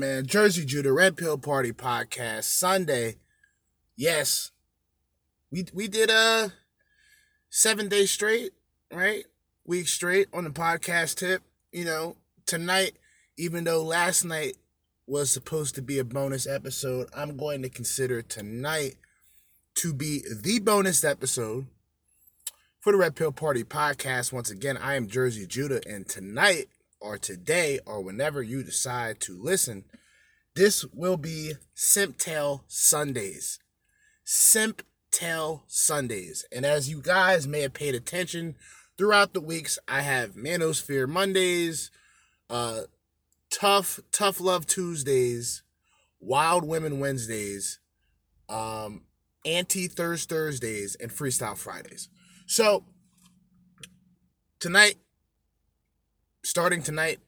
Jerzee Judah Red Pill Party podcast Sunday. Yes, we we did a seven days straight, right? Week straight on the podcast tip. You know, tonight, even though last night was supposed to be a bonus episode, I'm going to consider tonight to be the bonus episode for the Red Pill Party podcast. Once again, I am Jerzee Judah, and tonight or today or whenever you decide to listen this will be Simp Tale Sundays. Simp Tale Sundays. And as you guys may have paid attention throughout the weeks, I have Manosphere Mondays, uh, Tough Tough Love Tuesdays, Wild Women Wednesdays, um, Anti Thurs Thursdays, and Freestyle Fridays. So tonight, starting tonight,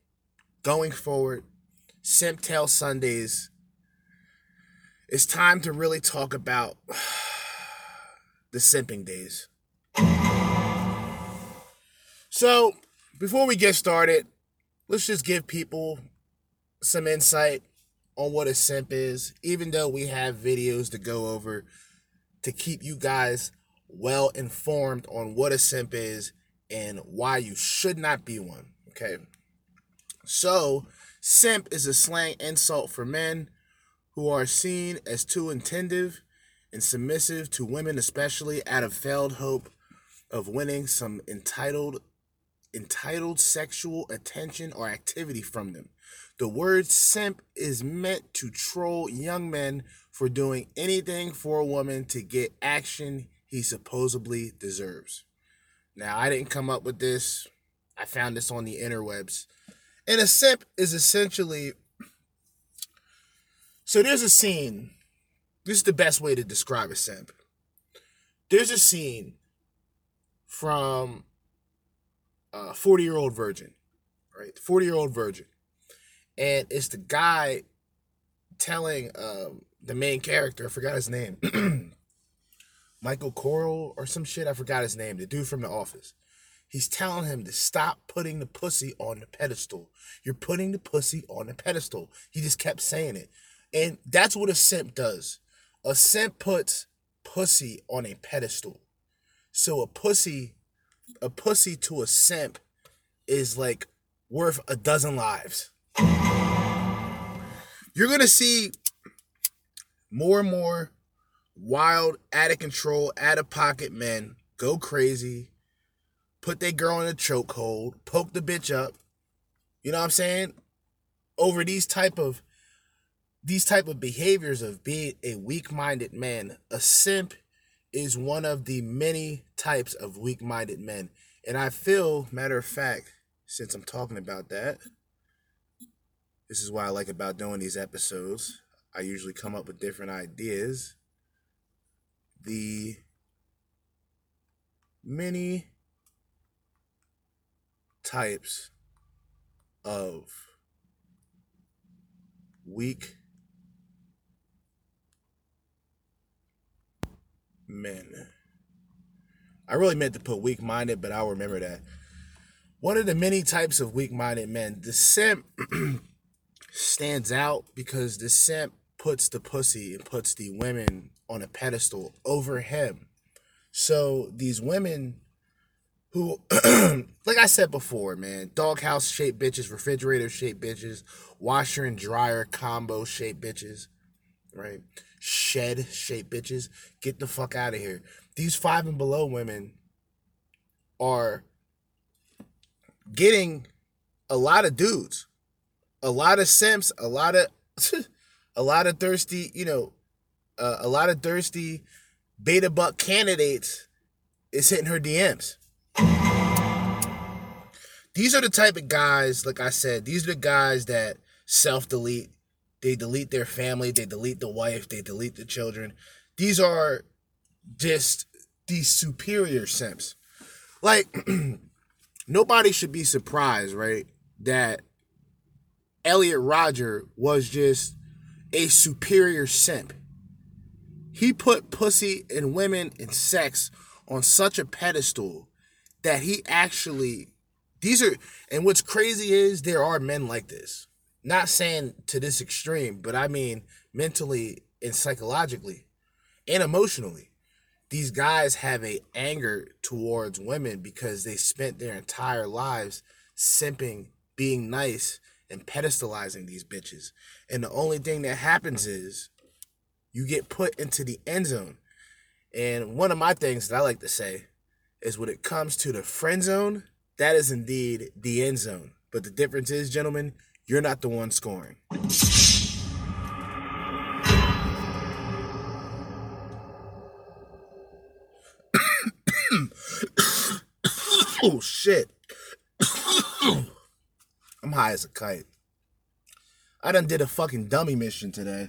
going forward, Simp Tale Sundays, it's time to really talk about the simping days. So, before we get started, let's just give people some insight on what a simp is, even though we have videos to go over to keep you guys well informed on what a simp is and why you should not be one. Okay. So, Simp is a slang insult for men who are seen as too attentive and submissive to women, especially out of failed hope of winning some entitled entitled sexual attention or activity from them. The word simp is meant to troll young men for doing anything for a woman to get action he supposedly deserves. Now, I didn't come up with this. I found this on the interwebs. And a simp is essentially so there's a scene. This is the best way to describe a simp. There's a scene from a 40 year old virgin, right? 40 year old virgin. And it's the guy telling um, the main character, I forgot his name, Michael Carell or some shit, I forgot his name, the dude from the office. He's telling him to stop putting the pussy on the pedestal. You're putting the pussy on the pedestal. He just kept saying it. And that's what a simp does. A simp puts pussy on a pedestal. So a pussy, a pussy to a simp is like worth a dozen lives. You're gonna see more and more wild, out of control, out of pocket men go crazy, put their girl in a chokehold, poke the bitch up. You know what I'm saying? Over these type of these type of behaviors of being a weak-minded man, a simp is one of the many types of weak-minded men. And I feel, matter of fact, since I'm talking about that, this is why I like about doing these episodes. I usually come up with different ideas. The many types of weak men. I really meant to put weak minded, but I'll remember that. One of the many types of weak minded men, the simp stands out because the simp puts the pussy and puts the women on a pedestal over him. So these women who, like I said before, man, doghouse shaped bitches, refrigerator shaped bitches, washer and dryer combo shaped bitches, right? Shed shaped bitches. Get the fuck out of here. These five and below women are getting a lot of dudes, a lot of simps, a lot of, a lot of thirsty, you know, uh, a lot of thirsty beta buck candidates is hitting her DMs. These are the type of guys, like I said, these are the guys that self delete. They delete their family, they delete the wife, they delete the children. These are just these superior simps. Like, nobody should be surprised, right? That Elliot Rodger was just a superior simp. He put pussy and women and sex on such a pedestal that he actually these are and what's crazy is there are men like this. Not saying to this extreme, but I mean mentally and psychologically and emotionally. These guys have a anger towards women because they spent their entire lives simping, being nice, and pedestalizing these bitches. And the only thing that happens is you get put into the end zone. And one of my things that I like to say is when it comes to the friend zone, that is indeed the end zone. But the difference is, gentlemen, you're not the one scoring. oh shit. I'm high as a kite. I done did a fucking dummy mission today.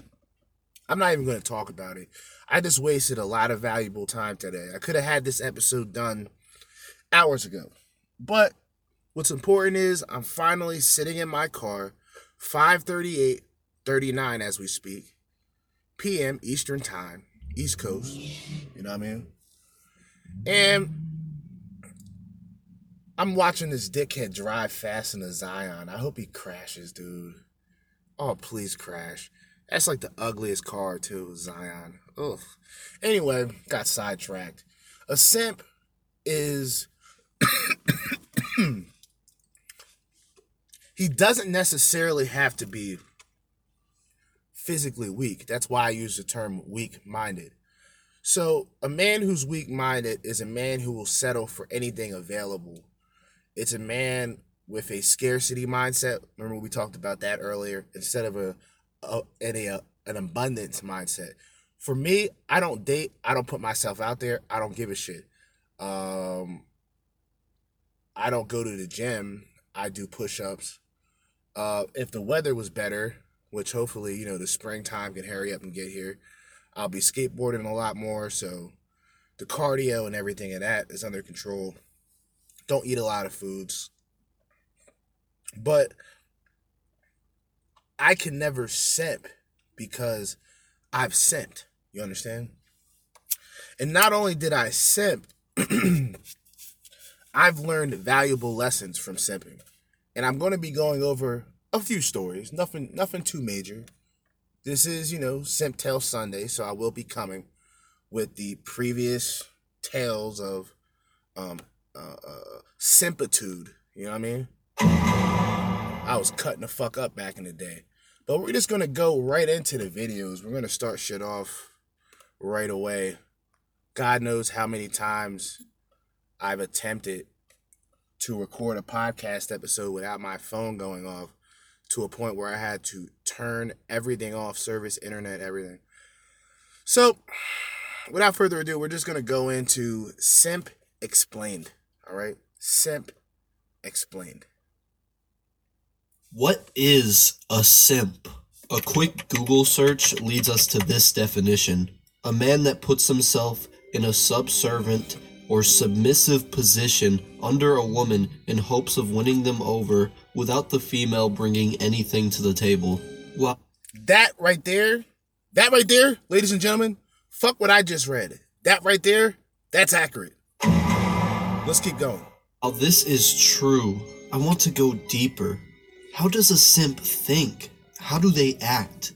I'm not even going to talk about it. I just wasted a lot of valuable time today. I could have had this episode done hours ago. But what's important is I'm finally sitting in my car, 538, 39 as we speak, PM Eastern Time, East Coast. You know what I mean? And I'm watching this dickhead drive fast in a Scion. I hope he crashes, dude. Oh, please crash. That's like the ugliest car, too, Scion. Ugh. Anyway, got sidetracked. A simp is he doesn't necessarily have to be physically weak. That's why I use the term weak minded. So, a man who's weak minded is a man who will settle for anything available. It's a man with a scarcity mindset. Remember, we talked about that earlier, instead of a, a, a an abundance mindset. For me, I don't date, I don't put myself out there, I don't give a shit. Um, I don't go to the gym. I do push ups. Uh, if the weather was better, which hopefully, you know, the springtime can hurry up and get here, I'll be skateboarding a lot more. So the cardio and everything of that is under control. Don't eat a lot of foods. But I can never simp because I've simped. You understand? And not only did I simp, I've learned valuable lessons from simping. And I'm going to be going over a few stories, nothing nothing too major. This is, you know, Simp Tale Sunday, so I will be coming with the previous tales of um uh, uh simpitude, you know what I mean? I was cutting the fuck up back in the day. But we're just gonna go right into the videos. We're gonna start shit off right away. God knows how many times I've attempted to record a podcast episode without my phone going off to a point where I had to turn everything off service, internet, everything. So, without further ado, we're just going to go into Simp Explained. All right? Simp Explained. What is a simp? A quick Google search leads us to this definition a man that puts himself in a subservient or submissive position under a woman in hopes of winning them over without the female bringing anything to the table. Well, that right there, that right there, ladies and gentlemen, fuck what I just read. That right there, that's accurate. Let's keep going. While this is true, I want to go deeper. How does a simp think? How do they act?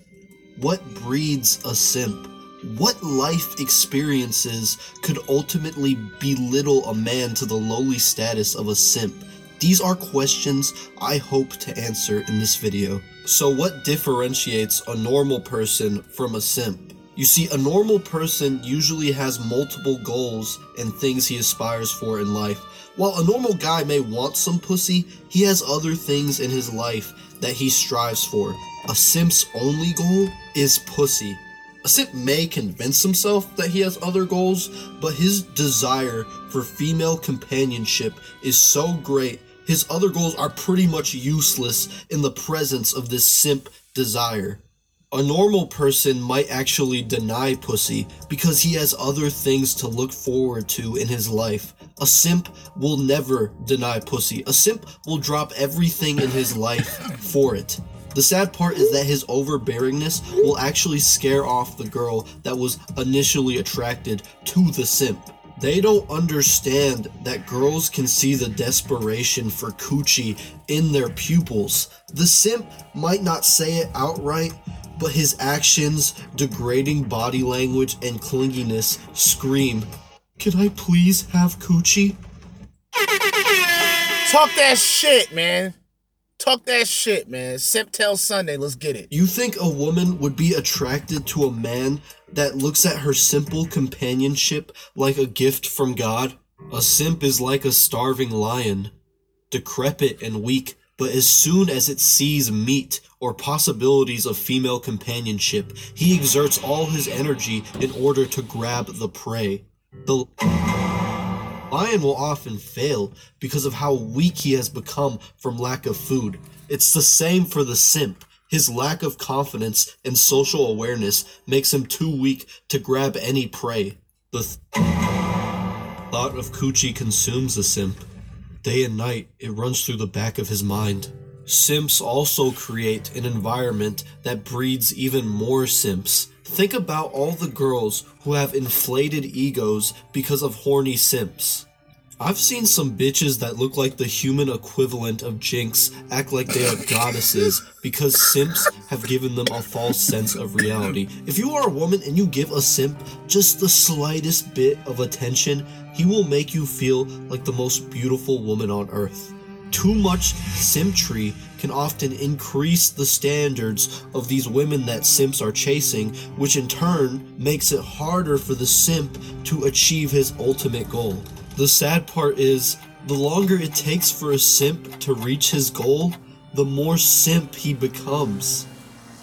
What breeds a simp? What life experiences could ultimately belittle a man to the lowly status of a simp? These are questions I hope to answer in this video. So, what differentiates a normal person from a simp? You see, a normal person usually has multiple goals and things he aspires for in life. While a normal guy may want some pussy, he has other things in his life that he strives for. A simp's only goal is pussy. A simp may convince himself that he has other goals, but his desire for female companionship is so great, his other goals are pretty much useless in the presence of this simp desire. A normal person might actually deny pussy because he has other things to look forward to in his life. A simp will never deny pussy. A simp will drop everything in his life for it. The sad part is that his overbearingness will actually scare off the girl that was initially attracted to the simp. They don't understand that girls can see the desperation for coochie in their pupils. The simp might not say it outright, but his actions, degrading body language, and clinginess scream, Can I please have coochie? Talk that shit, man. Talk that shit, man. Simp Tell Sunday, let's get it. You think a woman would be attracted to a man that looks at her simple companionship like a gift from God? A simp is like a starving lion, decrepit and weak, but as soon as it sees meat or possibilities of female companionship, he exerts all his energy in order to grab the prey. The lion will often fail because of how weak he has become from lack of food. It's the same for the simp. His lack of confidence and social awareness makes him too weak to grab any prey. The th- thought of coochie consumes the simp. Day and night, it runs through the back of his mind. Simps also create an environment that breeds even more simps. Think about all the girls who have inflated egos because of horny simps. I've seen some bitches that look like the human equivalent of Jinx act like they are goddesses because simps have given them a false sense of reality. If you are a woman and you give a simp just the slightest bit of attention, he will make you feel like the most beautiful woman on earth. Too much simptry can often increase the standards of these women that simps are chasing, which in turn makes it harder for the simp to achieve his ultimate goal. The sad part is, the longer it takes for a simp to reach his goal, the more simp he becomes.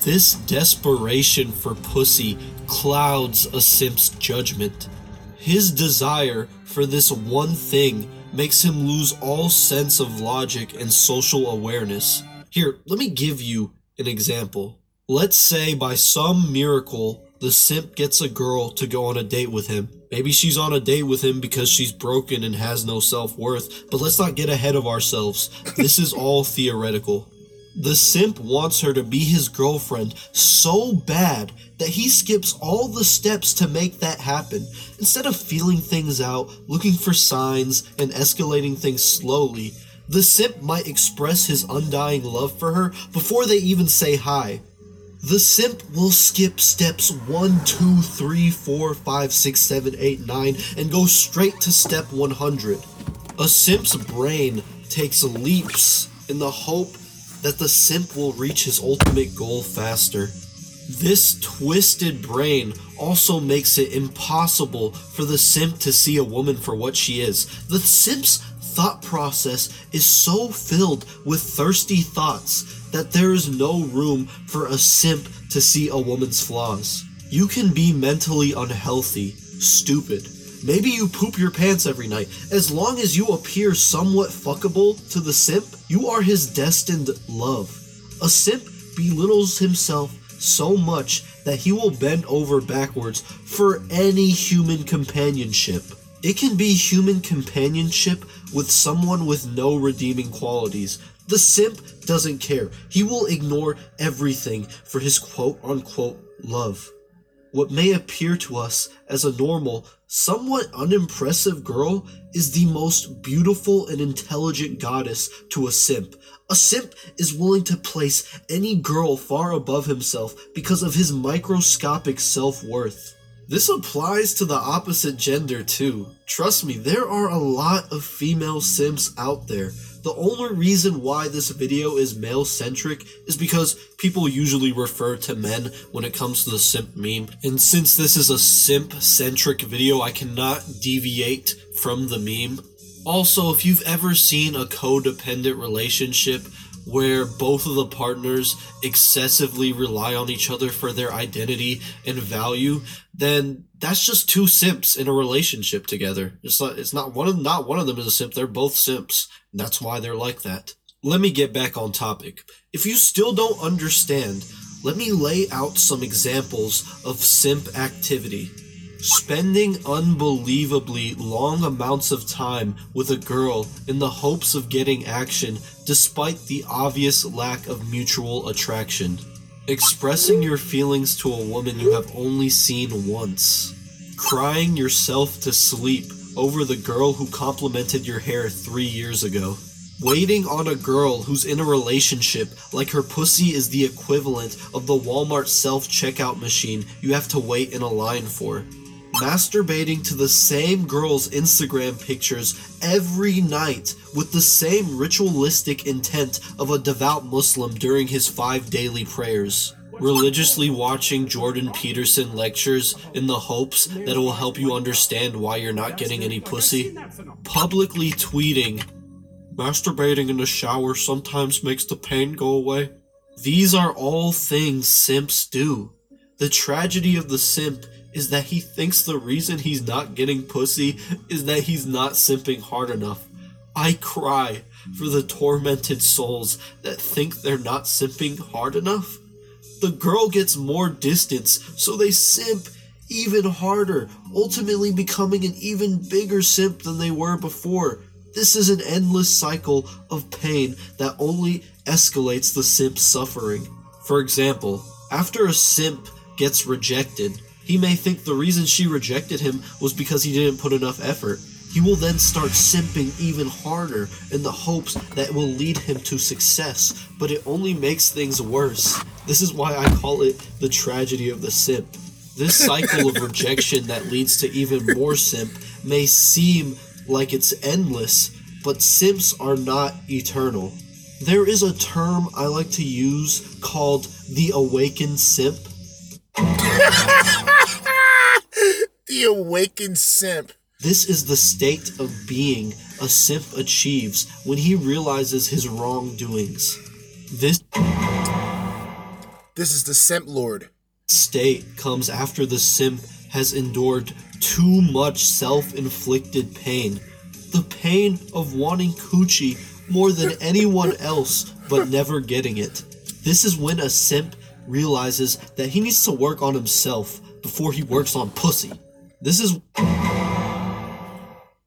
This desperation for pussy clouds a simp's judgment. His desire for this one thing makes him lose all sense of logic and social awareness. Here, let me give you an example. Let's say by some miracle, the simp gets a girl to go on a date with him. Maybe she's on a date with him because she's broken and has no self worth, but let's not get ahead of ourselves. This is all theoretical. The simp wants her to be his girlfriend so bad that he skips all the steps to make that happen. Instead of feeling things out, looking for signs, and escalating things slowly, the simp might express his undying love for her before they even say hi. The simp will skip steps 1, 2, 3, 4, 5, 6, 7, 8, 9, and go straight to step 100. A simp's brain takes leaps in the hope that the simp will reach his ultimate goal faster. This twisted brain also makes it impossible for the simp to see a woman for what she is. The simp's thought process is so filled with thirsty thoughts that there is no room for a simp to see a woman's flaws. You can be mentally unhealthy, stupid. Maybe you poop your pants every night. As long as you appear somewhat fuckable to the simp, you are his destined love. A simp belittles himself so much that he will bend over backwards for any human companionship. It can be human companionship with someone with no redeeming qualities. The simp doesn't care. He will ignore everything for his quote unquote love. What may appear to us as a normal, somewhat unimpressive girl is the most beautiful and intelligent goddess to a simp. A simp is willing to place any girl far above himself because of his microscopic self worth. This applies to the opposite gender too. Trust me, there are a lot of female simps out there. The only reason why this video is male centric is because people usually refer to men when it comes to the simp meme. And since this is a simp centric video, I cannot deviate from the meme. Also, if you've ever seen a codependent relationship where both of the partners excessively rely on each other for their identity and value, then that's just two simps in a relationship together. It's not it's not one of not one of them is a simp, they're both simps. And that's why they're like that. Let me get back on topic. If you still don't understand, let me lay out some examples of simp activity. Spending unbelievably long amounts of time with a girl in the hopes of getting action despite the obvious lack of mutual attraction. Expressing your feelings to a woman you have only seen once. Crying yourself to sleep over the girl who complimented your hair three years ago. Waiting on a girl who's in a relationship like her pussy is the equivalent of the Walmart self checkout machine you have to wait in a line for masturbating to the same girl's Instagram pictures every night with the same ritualistic intent of a devout Muslim during his five daily prayers. Religiously watching Jordan Peterson lectures in the hopes that it will help you understand why you're not getting any pussy. Publicly tweeting, masturbating in the shower sometimes makes the pain go away. These are all things simps do. The tragedy of the simp is that he thinks the reason he's not getting pussy is that he's not simping hard enough. I cry for the tormented souls that think they're not simping hard enough. The girl gets more distance, so they simp even harder, ultimately becoming an even bigger simp than they were before. This is an endless cycle of pain that only escalates the simp's suffering. For example, after a simp gets rejected, he may think the reason she rejected him was because he didn't put enough effort. He will then start simping even harder in the hopes that will lead him to success, but it only makes things worse. This is why I call it the tragedy of the simp. This cycle of rejection that leads to even more simp may seem like it's endless, but simps are not eternal. There is a term I like to use called the awakened simp. the awakened simp. This is the state of being a simp achieves when he realizes his wrongdoings. This This is the simp lord. state comes after the simp has endured too much self-inflicted pain. The pain of wanting coochie more than anyone else but never getting it. This is when a simp realizes that he needs to work on himself before he works on pussy. This is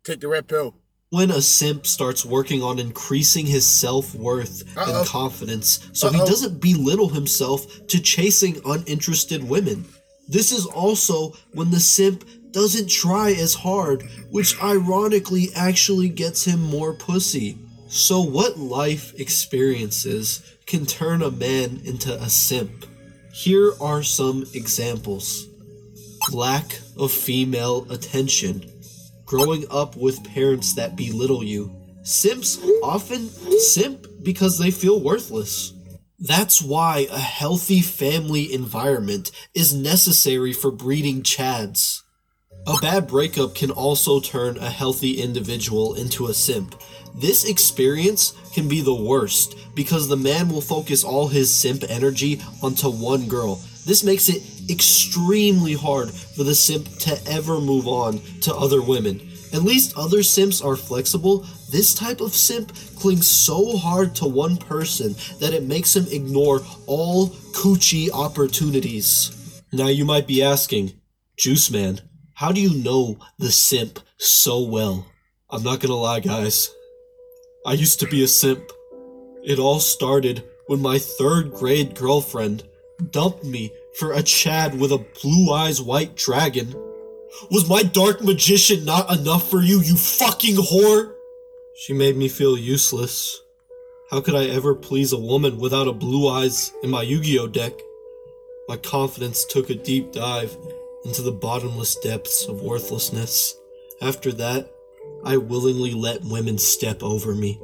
Take the red pill. when a simp starts working on increasing his self-worth and confidence so he Uh-oh. doesn't belittle himself to chasing uninterested women. This is also when the simp doesn't try as hard, which ironically actually gets him more pussy. So what life experiences can turn a man into a simp? Here are some examples. Lack of female attention growing up with parents that belittle you. Simps often simp because they feel worthless. That's why a healthy family environment is necessary for breeding chads. A bad breakup can also turn a healthy individual into a simp. This experience can be the worst because the man will focus all his simp energy onto one girl. This makes it extremely hard for the simp to ever move on to other women. At least other simps are flexible. This type of simp clings so hard to one person that it makes him ignore all coochie opportunities. Now you might be asking, Juice Man, how do you know the simp so well? I'm not gonna lie, guys. I used to be a simp. It all started when my third grade girlfriend dumped me for a Chad with a blue eyes white dragon. Was my dark magician not enough for you, you fucking whore? She made me feel useless. How could I ever please a woman without a blue eyes in my Yu Gi Oh deck? My confidence took a deep dive, into the bottomless depths of worthlessness. After that, I willingly let women step over me.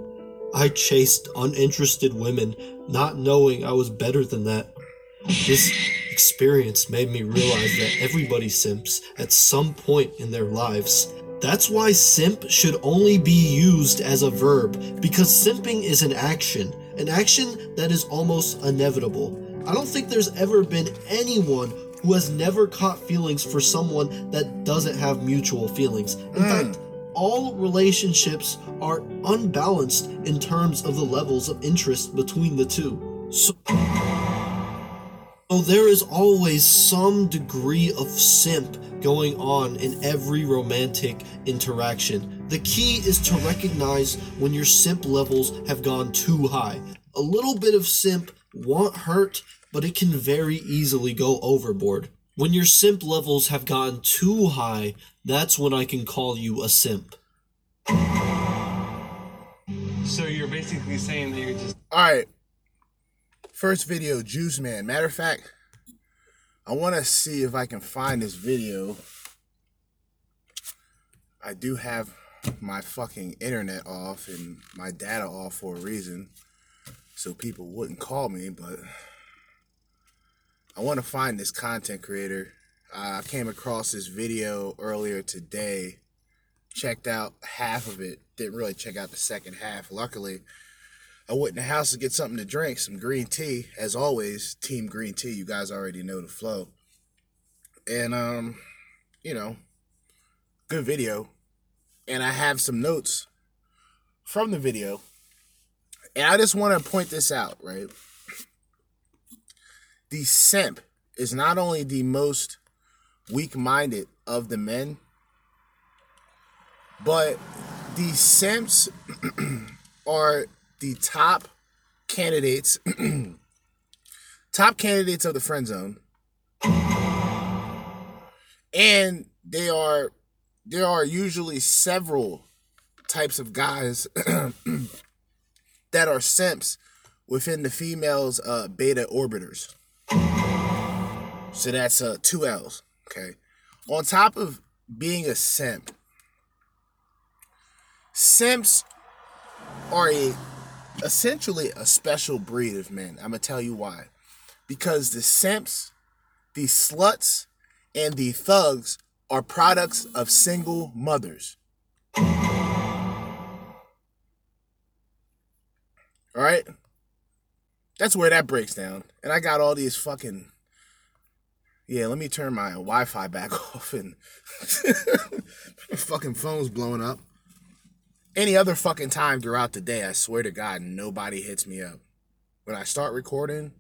I chased uninterested women, not knowing I was better than that. This experience made me realize that everybody simps at some point in their lives. That's why simp should only be used as a verb, because simping is an action, an action that is almost inevitable. I don't think there's ever been anyone who has never caught feelings for someone that doesn't have mutual feelings. In hmm. fact, all relationships are unbalanced in terms of the levels of interest between the two. So, so there is always some degree of simp going on in every romantic interaction. The key is to recognize when your simp levels have gone too high. A little bit of simp won't hurt, but it can very easily go overboard. When your simp levels have gotten too high, that's when I can call you a simp. So you're basically saying that you're just All right. First video, Juice Man. Matter of fact, I want to see if I can find this video. I do have my fucking internet off and my data off for a reason, so people wouldn't call me. But I want to find this content creator. I came across this video earlier today. Checked out half of it. Didn't really check out the second half. Luckily, I went in the house to get something to drink, some green tea. As always, team green tea. You guys already know the flow. And um, you know, good video. And I have some notes from the video. And I just want to point this out, right? The simp is not only the most weak-minded of the men, but the simps are the top candidates top candidates of the friend zone. And they are there are usually several types of guys that are simps within the females uh, beta orbiters. So that's uh, two l's okay? On top of being a simp simps are a essentially a special breed of men. I'm gonna tell you why. Because the simps, the sluts, and the thugs are products of single mothers. All right? That's where that breaks down. And I got all these fucking yeah, let me turn my Wi-Fi back off and fucking phone's blowing up. Any other fucking time throughout the day, I swear to God, nobody hits me up. When I start recording,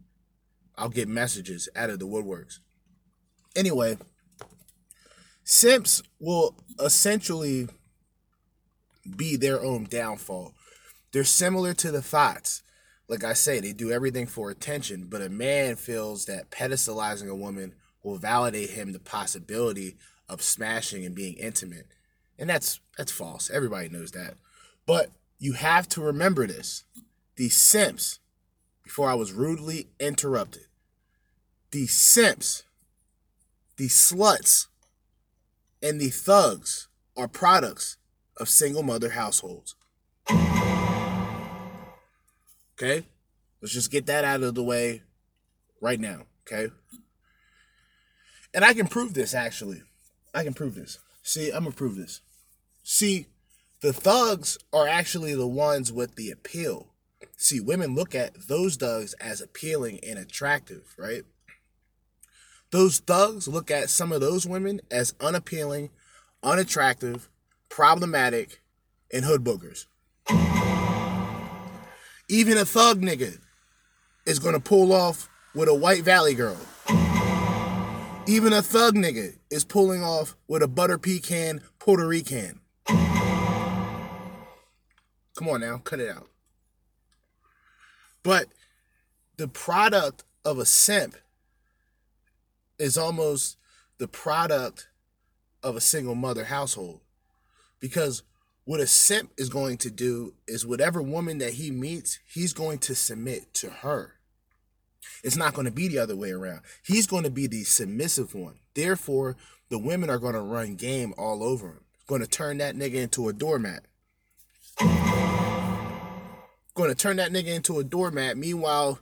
I'll get messages out of the woodworks. Anyway, simps will essentially be their own downfall. They're similar to the thoughts. Like I say, they do everything for attention, but a man feels that pedestalizing a woman will validate him the possibility of smashing and being intimate. And that's that's false. Everybody knows that. But you have to remember this. The simps, before I was rudely interrupted, the simps, the sluts, and the thugs are products of single mother households. Okay? Let's just get that out of the way right now. Okay? And I can prove this actually. I can prove this. See, I'm gonna prove this. See, the thugs are actually the ones with the appeal. See, women look at those thugs as appealing and attractive, right? Those thugs look at some of those women as unappealing, unattractive, problematic, and hood boogers. Even a thug nigga is gonna pull off with a white valley girl. Even a thug nigga is pulling off with a butter pecan Puerto Rican. Come on now, cut it out. But the product of a simp is almost the product of a single mother household. Because what a simp is going to do is whatever woman that he meets, he's going to submit to her. It's not going to be the other way around. He's going to be the submissive one. Therefore, the women are going to run game all over him. Going to turn that nigga into a doormat. Going to turn that nigga into a doormat. Meanwhile,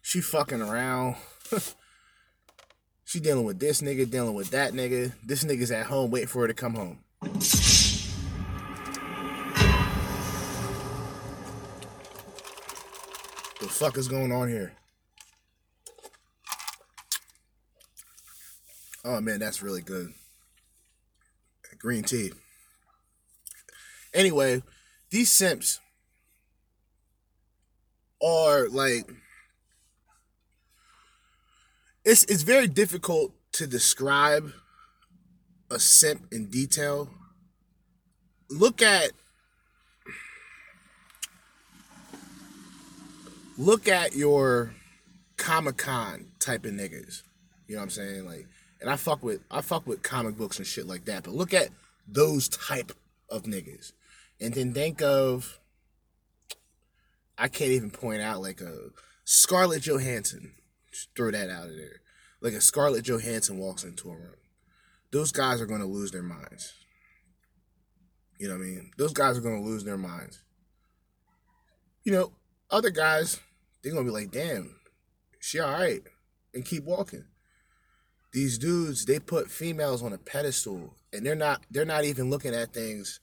she fucking around. she dealing with this nigga, dealing with that nigga. This nigga's at home waiting for her to come home. The fuck is going on here? Oh man, that's really good. Green tea. Anyway, these simps are like it's it's very difficult to describe a simp in detail. Look at look at your Comic Con type of niggas. You know what I'm saying? Like, and I fuck with I fuck with comic books and shit like that. But look at those type of niggas, and then think of I can't even point out like a Scarlett Johansson. Just throw that out of there. Like a Scarlett Johansson walks into a room. Those guys are going to lose their minds. You know what I mean? Those guys are going to lose their minds. You know, other guys, they're going to be like, damn, she all right. And keep walking. These dudes, they put females on a pedestal and they're not they're not even looking at things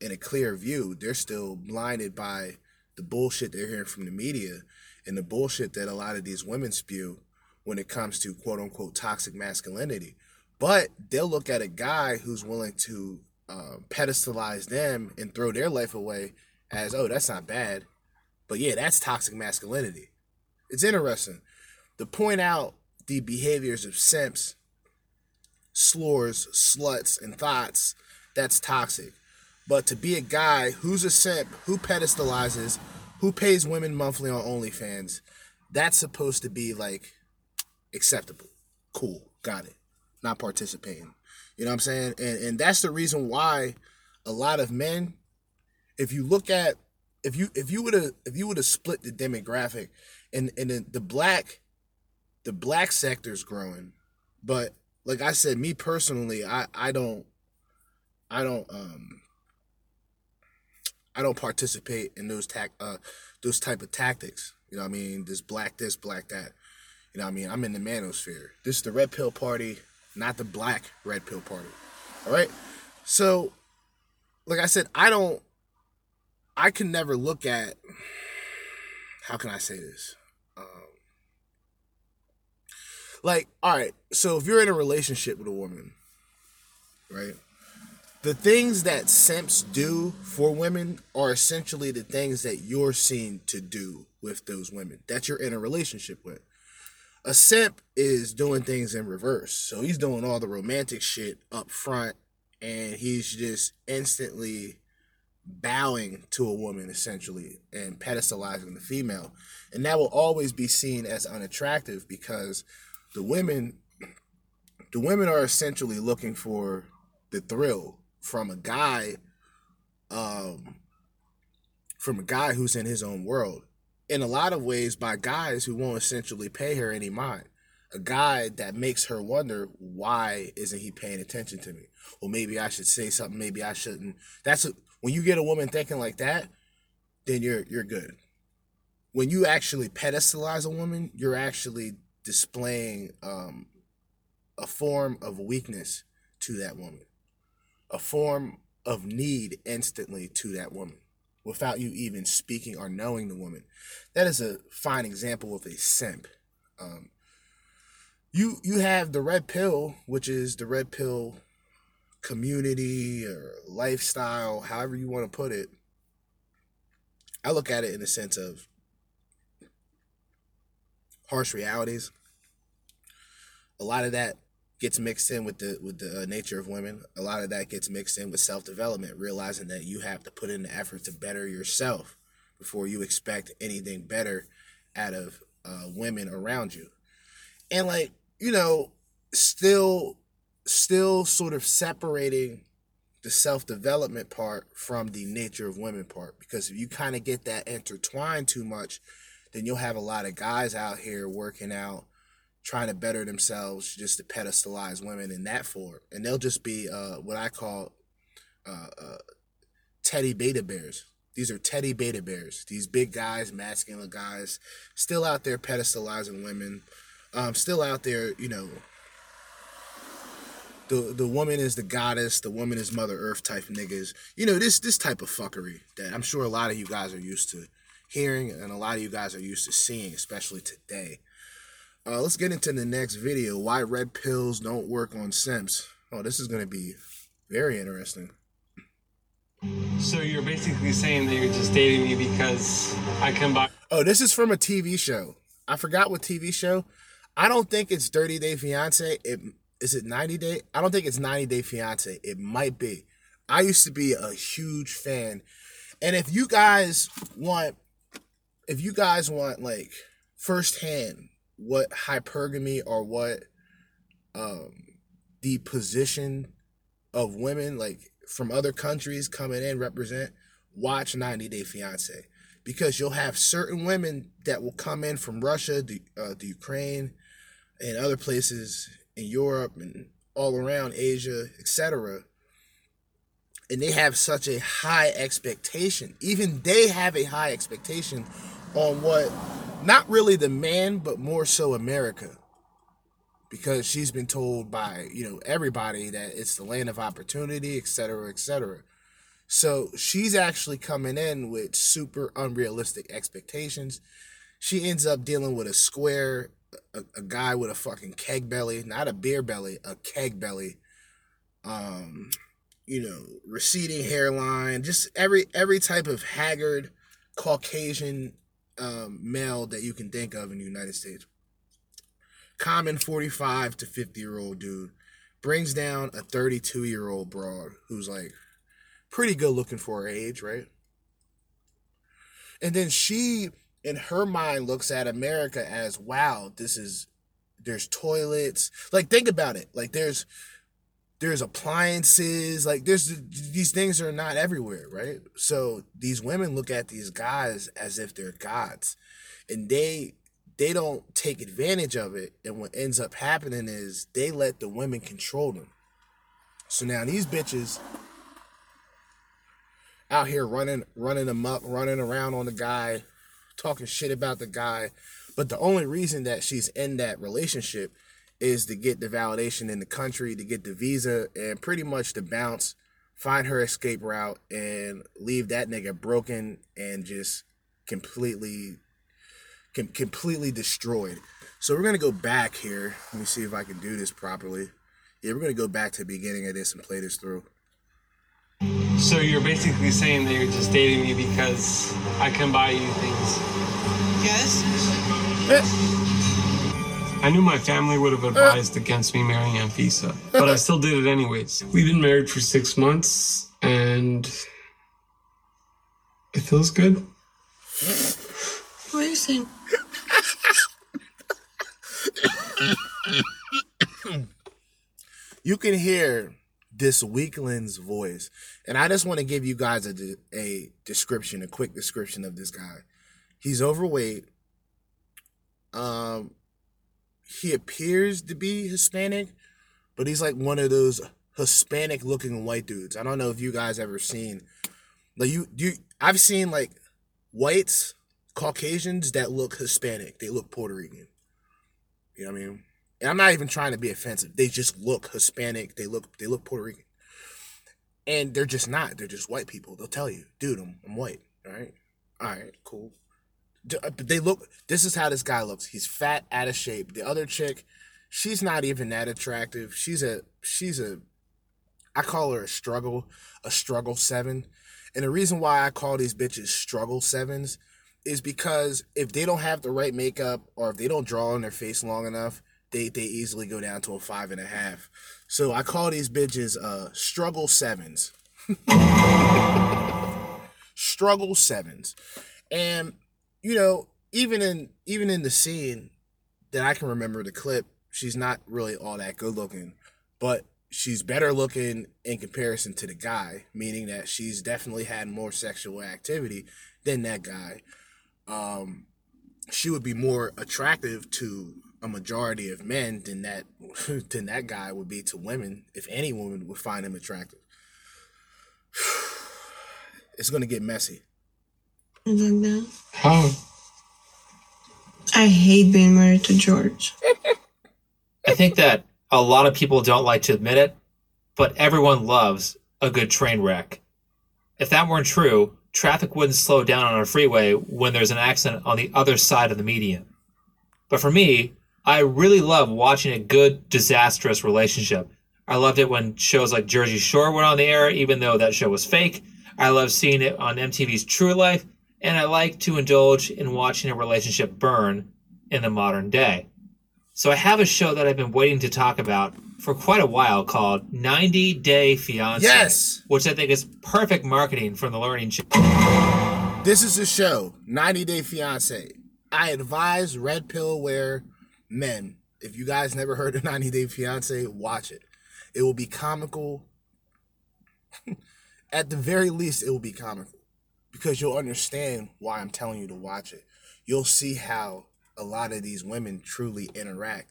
in a clear view. They're still blinded by the bullshit they're hearing from the media and the bullshit that a lot of these women spew when it comes to quote unquote toxic masculinity. But they'll look at a guy who's willing to uh, pedestalize them and throw their life away as, oh, that's not bad. But yeah, that's toxic masculinity. It's interesting to point out the behaviors of simps, slurs, sluts, and thoughts. That's toxic. But to be a guy who's a simp, who pedestalizes, who pays women monthly on OnlyFans, that's supposed to be like acceptable. Cool. Got it. Not participating. You know what I'm saying? And and that's the reason why a lot of men, if you look at if you if you would have if you would have split the demographic and and the, the black the black sector's growing, but like I said, me personally, I I don't I don't um I don't participate in those tac uh those type of tactics. You know what I mean? This black this, black that. You know what I mean? I'm in the manosphere. This is the red pill party, not the black red pill party. All right? So like I said, I don't I can never look at how can I say this? Um, like, all right, so if you're in a relationship with a woman, right? The things that simps do for women are essentially the things that you're seen to do with those women that you're in a relationship with. A simp is doing things in reverse. So he's doing all the romantic shit up front and he's just instantly bowing to a woman essentially and pedestalizing the female and that will always be seen as unattractive because the women the women are essentially looking for the thrill from a guy um from a guy who's in his own world. In a lot of ways by guys who won't essentially pay her any mind. A guy that makes her wonder why isn't he paying attention to me? Well maybe i should say something maybe i shouldn't. That's a, when you get a woman thinking like that, then you're you're good. When you actually pedestalize a woman, you're actually displaying um, a form of weakness to that woman, a form of need instantly to that woman without you even speaking or knowing the woman. That is a fine example of a simp. Um, you you have the red pill, which is the red pill community or lifestyle, however you want to put it, I look at it in the sense of harsh realities. A lot of that gets mixed in with the with the uh, nature of women. A lot of that gets mixed in with self development, realizing that you have to put in the effort to better yourself before you expect anything better out of uh, women around you. And like you know, still still sort of separating the self development part from the nature of women part because if you kind of get that intertwined too much, then you'll have a lot of guys out here working out, trying to better themselves just to pedestalize women in that form. And they'll just be uh, what I call uh, uh, teddy beta bears. These are teddy beta bears. These big guys, masculine guys, still out there pedestalizing women. Um, still out there, you know. The the woman is the goddess. The woman is Mother Earth type niggas. You know this this type of fuckery that I'm sure a lot of you guys are used to hearing, and a lot of you guys are used to seeing, especially today. Uh, let's get into the next video. Why red pills don't work on simps. Oh, this is gonna be very interesting. So you're basically saying that you're just dating me because I can buy. Oh, this is from a TV show. I forgot what TV show. I don't think it's 30 Day Fiance. It is it 90 Day? I don't think it's 90 Day Fiance. It might be. I used to be a huge fan. And if you guys want if you guys want like firsthand what hypergamy or what um the position of women like from other countries coming in represent, watch 90 Day Fiance because you'll have certain women that will come in from Russia, the, uh, the Ukraine, and other places in Europe and all around Asia, etc. And they have such a high expectation. Even they have a high expectation on what, not really the man, but more so America because she's been told by you know everybody that it's the land of opportunity, et cetera, et cetera. So she's actually coming in with super unrealistic expectations. She ends up dealing with a square, a, a guy with a fucking keg belly, not a beer belly, a keg belly. Um, you know, receding hairline, just every every type of haggard Caucasian um, male that you can think of in the United States common 45 to 50 year old dude brings down a 32 year old broad who's like pretty good looking for her age, right? And then she, in her mind, looks at America as wow, this is there's toilets. Like think about it. Like there's there's appliances. Like there's these things are not everywhere, right? So these women look at these guys as if they're gods, and they they don't take advantage of it. And what ends up happening is they let the women control them. So now these bitches out here running running amok, running around on the guy, talking shit about the guy. But the only reason that she's in that relationship is to get the validation in the country, to get the visa, and pretty much to bounce, find her escape route, and leave that nigga broken and just completely com- completely destroyed. So we're gonna go back here. Let me see if I can do this properly. Yeah, we're gonna go back to the beginning of this and play this through. So you're basically saying that you're just dating me because I can buy you things. Yes? Eh. I knew my family would have advised against me marrying Anfisa, but I still did it anyways. We've been married for six months, and it feels good. What are you saying? You can hear this weakling's voice, and I just want to give you guys a, de- a description, a quick description of this guy. He's overweight. Um, he appears to be Hispanic, but he's like one of those Hispanic looking white dudes. I don't know if you guys ever seen like you you I've seen like whites, Caucasians that look Hispanic. They look Puerto Rican. You know what I mean? And I'm not even trying to be offensive. They just look Hispanic. They look they look Puerto Rican. And they're just not. They're just white people. They'll tell you, dude, I'm, I'm white. All right. All right, cool. Uh, they look. This is how this guy looks. He's fat, out of shape. The other chick, she's not even that attractive. She's a she's a. I call her a struggle, a struggle seven, and the reason why I call these bitches struggle sevens is because if they don't have the right makeup or if they don't draw on their face long enough, they they easily go down to a five and a half. So I call these bitches uh struggle sevens. struggle sevens. And you know, even in even in the scene that I can remember the clip, she's not really all that good looking, but she's better looking in comparison to the guy, meaning that she's definitely had more sexual activity than that guy. Um she would be more attractive to a majority of men than that than that guy would be to women if any woman would find him attractive. It's gonna get messy. Like that. How? I hate being married to George. I think that a lot of people don't like to admit it, but everyone loves a good train wreck. If that weren't true, traffic wouldn't slow down on a freeway when there's an accident on the other side of the median. But for me, I really love watching a good, disastrous relationship. I loved it when shows like Jersey Shore went on the air, even though that show was fake. I love seeing it on MTV's True Life, and I like to indulge in watching a relationship burn in the modern day. So I have a show that I've been waiting to talk about for quite a while called 90 Day Fiance. Yes! Which I think is perfect marketing from the Learning Channel. This is a show, 90 Day Fiance. I advise red pill wear men. If you guys never heard of 90 Day Fiance, watch it. It will be comical. At the very least, it will be comical because you'll understand why I'm telling you to watch it. You'll see how a lot of these women truly interact.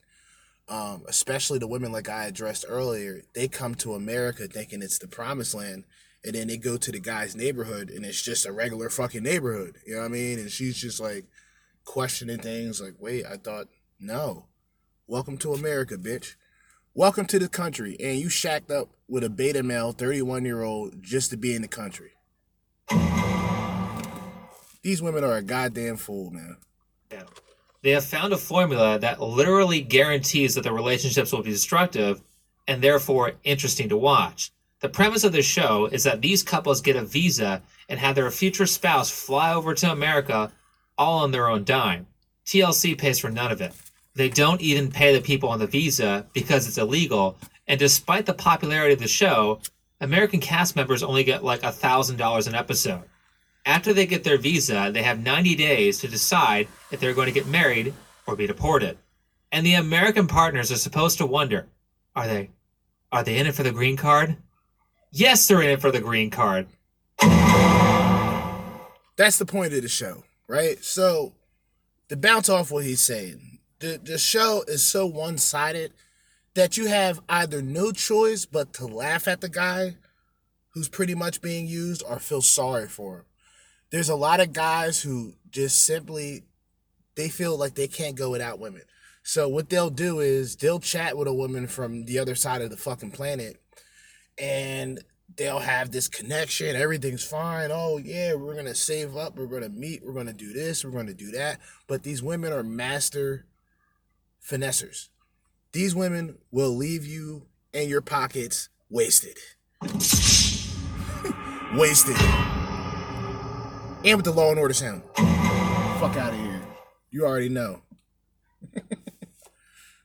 Um, especially the women like I addressed earlier, they come to America thinking it's the promised land, and then they go to the guy's neighborhood and it's just a regular fucking neighborhood. You know what I mean? And she's just like questioning things like, wait, I thought, no. Welcome to America, bitch. Welcome to the country. And you shacked up with a beta male 31 year old just to be in the country. These women are a goddamn fool, man. They have found a formula that literally guarantees that the relationships will be destructive and therefore interesting to watch. The premise of the show is that these couples get a visa and have their future spouse fly over to America all on their own dime. TLC pays for none of it. They don't even pay the people on the visa because it's illegal. And despite the popularity of the show, American cast members only get like $1,000 an episode. After they get their visa, they have 90 days to decide if they're going to get married or be deported. And the American partners are supposed to wonder, are they are they in it for the green card? Yes, they're in it for the green card. That's the point of the show, right? So, to bounce off what he's saying, the, the show is so one sided that you have either no choice but to laugh at the guy who's pretty much being used or feel sorry for him. There's a lot of guys who just simply they feel like they can't go without women. So what they'll do is they'll chat with a woman from the other side of the fucking planet and they'll have this connection. Everything's fine. Oh, yeah, we're going to save up. We're going to meet. We're going to do this. We're going to do that. But these women are master finessers. These women will leave you and your pockets wasted. wasted. And with the law and order sound. Fuck out of here. You already know.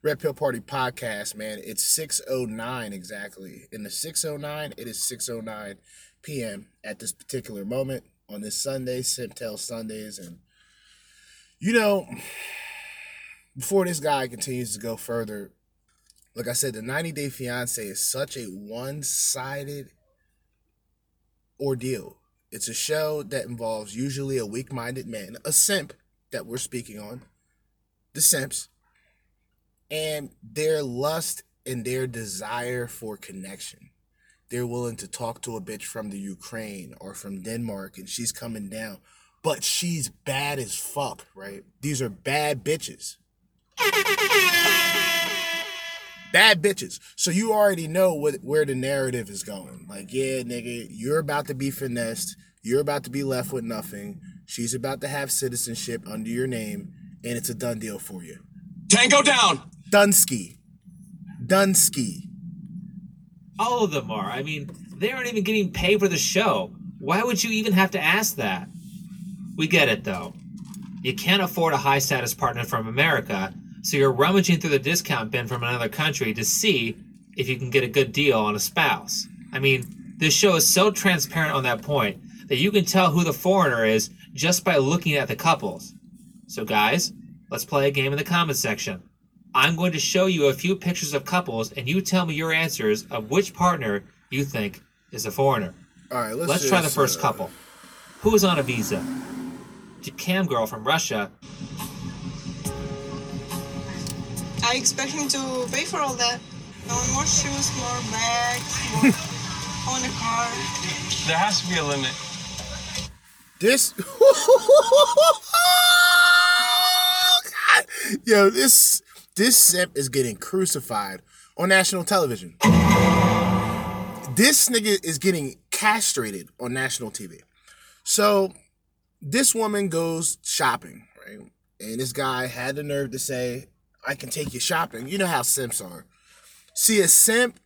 Red Pill Party podcast, man. It's 609 exactly. In the 609, it is 609 p.m. at this particular moment on this Sunday, Simp Tale Sundays. And you know, before this guy continues to go further, like I said, the 90 Day Fiance is such a one-sided ordeal. It's a show that involves usually a weak-minded man, a simp that we're speaking on, the simps and their lust and their desire for connection. They're willing to talk to a bitch from the Ukraine or from Denmark and she's coming down, but she's bad as fuck, right? These are bad bitches. Bad bitches. So you already know what where the narrative is going. Like, yeah, nigga, you're about to be finessed. You're about to be left with nothing. She's about to have citizenship under your name, and it's a done deal for you. Tango down! Dunsky. Dunsky. All of them are. I mean, they aren't even getting paid for the show. Why would you even have to ask that? We get it though. You can't afford a high status partner from America, so you're rummaging through the discount bin from another country to see if you can get a good deal on a spouse. I mean, this show is so transparent on that point that you can tell who the foreigner is just by looking at the couples. So, guys, let's play a game in the comments section. I'm going to show you a few pictures of couples, and you tell me your answers of which partner you think is a foreigner. All right, let's, Let's try the first uh, couple. Who is on a visa? The cam girl from Russia I expect him to pay for all that. I want more shoes, more bags, more. I want a car. There has to be a limit. This, yo, this this simp is getting crucified on national television. This nigga is getting castrated on national TV. So, this woman goes shopping, right? And this guy had the nerve to say, "I can take you shopping." You know how simps are. See, a simp,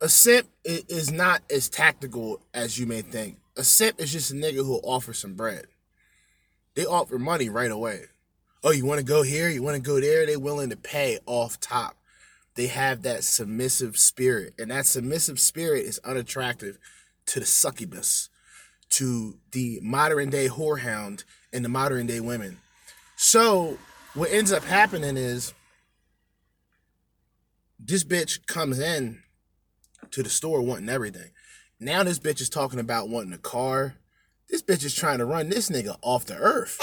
a simp is not as tactical as you may think. A simp is just a nigga who'll offer some bread. They offer money right away. Oh, you want to go here? You want to go there? They willing to pay off top. They have that submissive spirit, and that submissive spirit is unattractive to the succubus, to the modern day whorehound, and the modern day women. So, what ends up happening is this bitch comes in to the store wanting everything. Now this bitch is talking about wanting a car. This bitch is trying to run this nigga off the earth.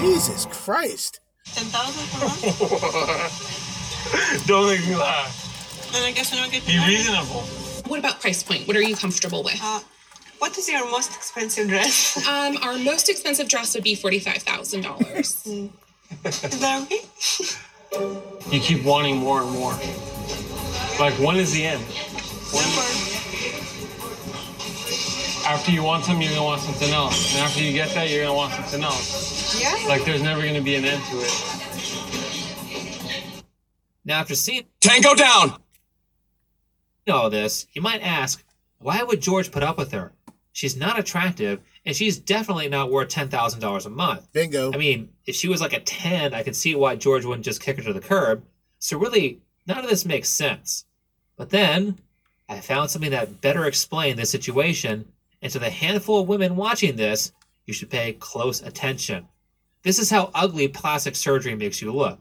Jesus Christ. 10,000? Don't make me laugh. Then I guess I don't get Be reasonable. What about price point? What are you comfortable with? Uh, what is your most expensive dress? um, our most expensive dress would be $45,000. You keep wanting more and more. Like, when is the end? Number. After you want something, you're gonna want something else. And after you get that, you're gonna want something else. Yeah? Like, there's never gonna be an end to it. Now, after seeing Tango down! all this, you might ask, why would George put up with her? She's not attractive, and she's definitely not worth $10,000 a month. Bingo. I mean, if she was like a 10, I can see why George wouldn't just kick her to the curb. So, really, none of this makes sense. But then, I found something that better explained the situation, and to the handful of women watching this, you should pay close attention. This is how ugly plastic surgery makes you look.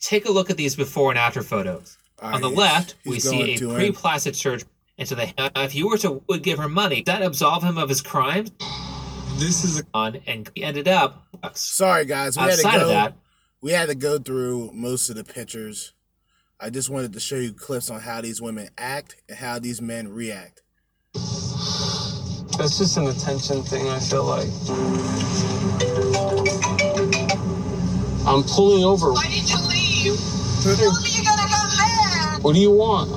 Take a look at these before and after photos. On the left, he's we see a pre-plastic surgery. And to the if you were to would give her money, that absolve him of his crimes? This is a On and we ended up Sorry guys, we had to outside go of that. we had to go through most of the pictures. I just wanted to show you clips on how these women act and how these men react. That's just an attention thing, I feel like. I'm pulling over. Why did you leave? You told me you're gonna come back. What do you want?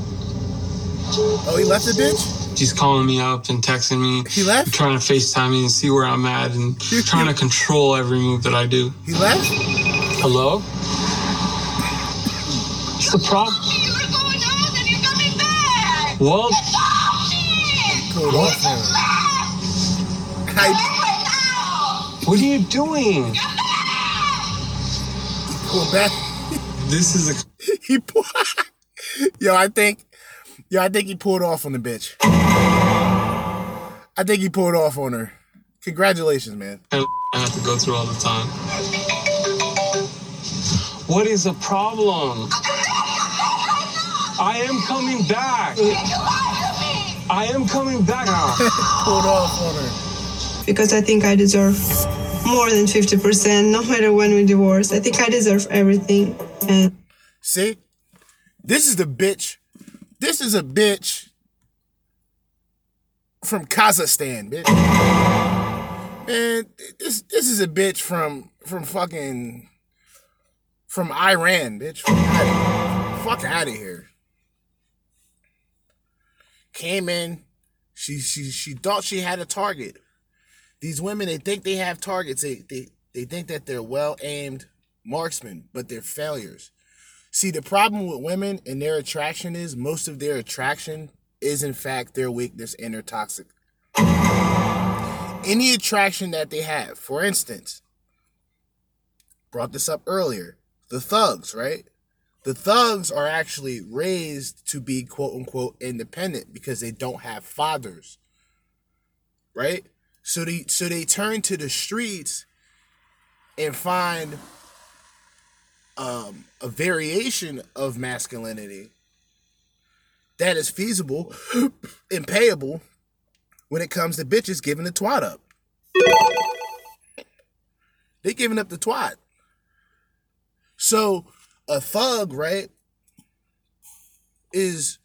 Oh, he left the bitch? She's calling me up and texting me. He left? Trying to FaceTime me and see where I'm at and trying to control every move that I do. He left? Hello? What's the problem? You were going out and you're coming back. Well, Stop me. Pulled off on her. How he Right now. what are you doing? pulled back? This is a he pulled Yo, I think Yo, I think he pulled off on the bitch. I think he pulled off on her. Congratulations, man. I have to go through all the time. What is the problem? I am coming back. I am coming back now. Pulled off on her. Because I think I deserve more than 50%, no matter when we divorce. I think I deserve everything. And See? This is the bitch. This is a bitch from Kazakhstan, bitch. Man, this this is a bitch from from fucking from Iran, bitch. Fuck out of here. Came in, she she she thought she had a target. These women, they think they have targets. They they they think that they're well aimed marksmen, but they're failures. See, the problem with women and their attraction is most of their attraction is in fact their weakness and their toxic. Any attraction that they have, for instance, brought this up earlier, the thugs, right? The thugs are actually raised to be quote unquote independent because they don't have fathers. Right? So they so they turn to the streets and find um, a variation of masculinity that is feasible and payable when it comes to bitches giving the twat up. They giving up the twat. So a thug, right, is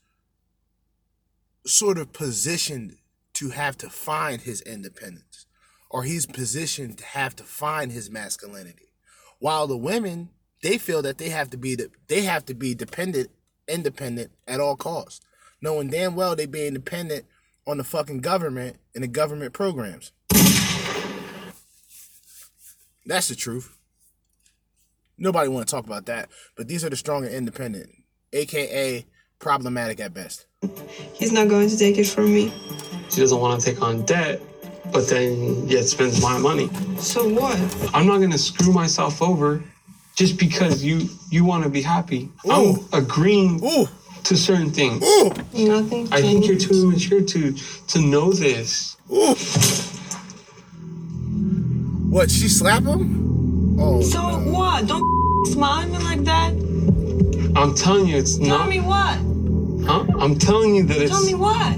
sort of positioned to have to find his independence, or he's positioned to have to find his masculinity, while the women they feel that they have to be the, they have to be dependent, independent at all costs, knowing damn well they being dependent on the fucking government and the government programs. That's the truth. Nobody want to talk about that, but these are the strong and independent, aka problematic at best. He's not going to take it from me. She doesn't want to take on debt, but then yet spends my money. So what? I'm not gonna screw myself over just because you you want to be happy. I'm agreeing Ooh, to certain things. ooh, Nothing. I think you're too immature to to know this. What? She slap him? Oh, So what? Don't smile at me like that. I'm telling you, it's Tell not. Tell me what? Huh? I'm telling you that it's. Tell me what?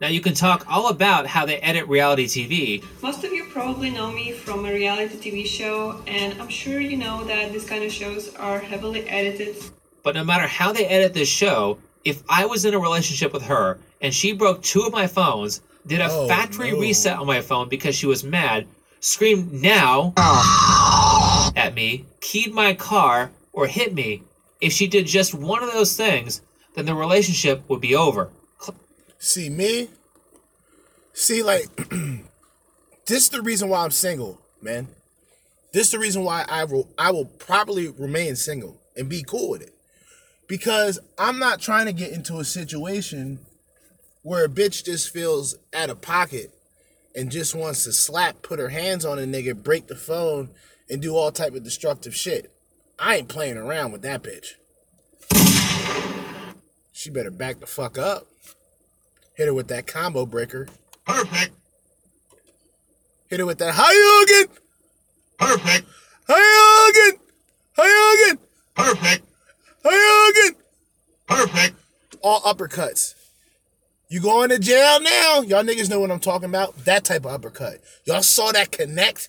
Now you can talk all about how they edit reality TV, Most of you probably know me from a reality TV show, and I'm sure you know that these kind of shows are heavily edited. but no matter how they edit this show, if I was in a relationship with her and she broke two of my phones, did a Oh, factory no. reset on my phone because she was mad, screamed now ah. at me, keyed my car, or hit me, if she did just one of those things, then the relationship would be over. See me? See, like, this is the reason why I'm single, man. This is the reason why I will I will probably remain single and be cool with it. Because I'm not trying to get into a situation where a bitch just feels out of pocket and just wants to slap, put her hands on a nigga, break the phone, and do all type of destructive shit. I ain't playing around with that bitch. She better back the fuck up. Hit her with that combo breaker. Perfect. Hit her with that Hayugen! Perfect. Hayugen! Hayugen! Perfect. Hayugen! Perfect. All uppercuts. You going to jail now? Y'all niggas know what I'm talking about. That type of uppercut. Y'all saw that connect?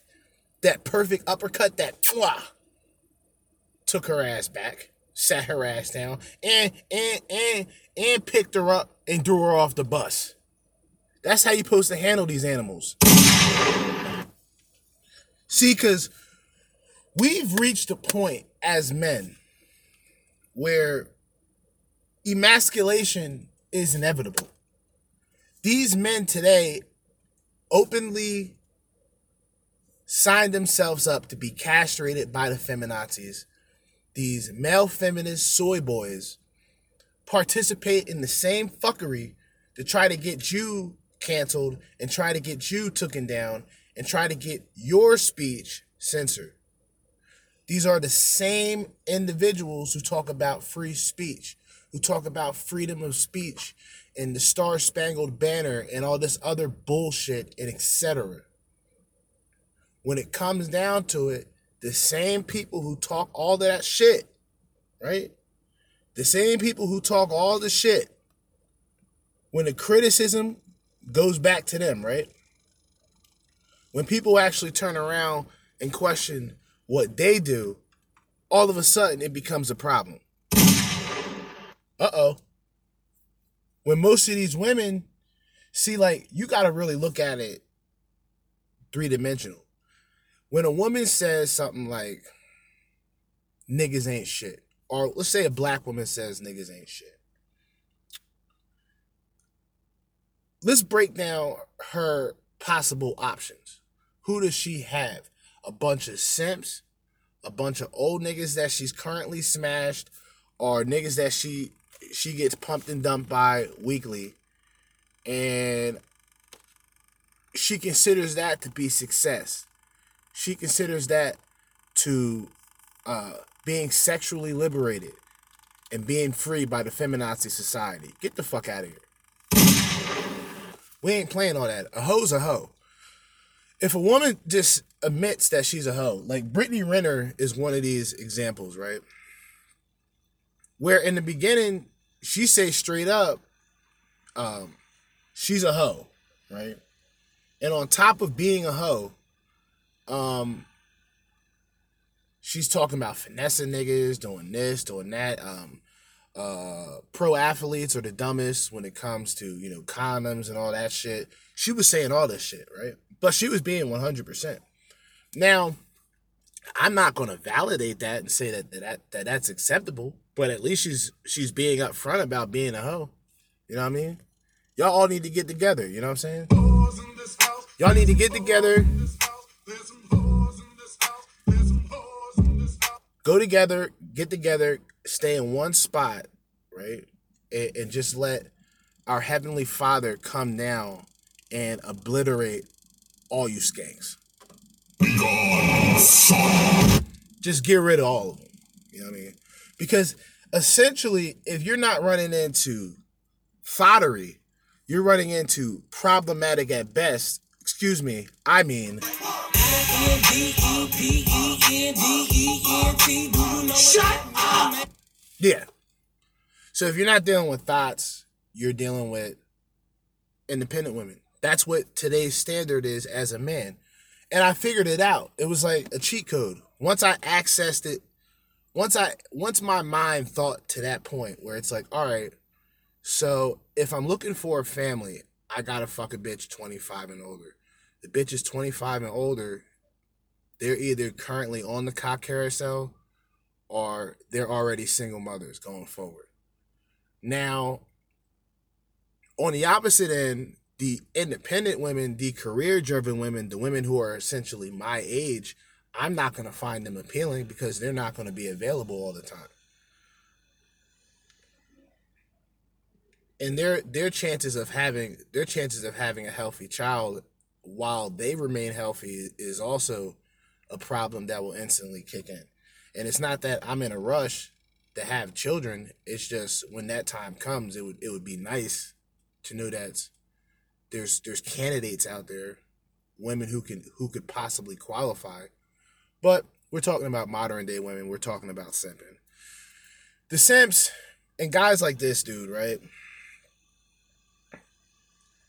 That perfect uppercut, that twah. Took her ass back, sat her ass down, and and and and picked her up and threw her off the bus. That's how you supposed to handle these animals. See, because we've reached a point as men where emasculation is inevitable. These men today openly signed themselves up to be castrated by the feminazis. These male feminist soy boys participate in the same fuckery to try to get you canceled and try to get you taken down and try to get your speech censored. These are the same individuals who talk about free speech, who talk about freedom of speech and the Star Spangled Banner and all this other bullshit and etc. When it comes down to it, the same people who talk all that shit, right? The same people who talk all the shit, when the criticism goes back to them, right? When people actually turn around and question what they do, all of a sudden it becomes a problem. Uh oh. When most of these women see, like, you got to really look at it three dimensional. When a woman says something like, niggas ain't shit, or let's say a black woman says niggas ain't shit. Let's break down her possible options. Who does she have? A bunch of simps, a bunch of old niggas that she's currently smashed, or niggas that she she gets pumped and dumped by weekly, and she considers that to be success. She considers that to uh, being sexually liberated and being free by the feminazi society. Get the fuck out of here. We ain't playing all that. A hoe's a hoe. If a woman just admits that she's a hoe, like Brittany Renner is one of these examples, right? Where in the beginning she say straight up, um, she's a hoe, right? And on top of being a hoe, um, she's talking about finessing niggas, doing this, doing that. Um, uh, pro athletes are the dumbest when it comes to you know condoms and all that shit. She was saying all this shit, right? But she was being one hundred percent. Now, I'm not going to validate that and say that, that that that's acceptable, but at least she's she's being upfront about being a hoe. You know what I mean? Y'all all need to get together. You know what I'm saying? Y'all need to get together. Go together, get together, stay in one spot, right? And, and just let our Heavenly Father come down and obliterate all you skanks. Just get rid of all of them. You know what I mean? Because essentially, if you're not running into foddery, you're running into problematic at best. Excuse me, I mean. Shut up! Yeah. So if you're not dealing with thoughts, you're dealing with independent women. That's what today's standard is as a man. And I figured it out. It was like a cheat code. Once I accessed it, once I once my mind thought to that point where it's like, all right, so if I'm looking for a family, I gotta fuck a bitch 25 and older. The bitch is 25 and older, they're either currently on the cock carousel or they're already single mothers going forward. Now, on the opposite end, the independent women, the career driven women, the women who are essentially my age, I'm not going to find them appealing because they're not going to be available all the time. And their their chances of having their chances of having a healthy child while they remain healthy is also a problem that will instantly kick in. And it's not that I'm in a rush to have children. It's just when that time comes, it would it would be nice to know that there's there's candidates out there, women who can who could possibly qualify. But we're talking about modern day women. We're talking about simping. The simps and guys like this dude, right?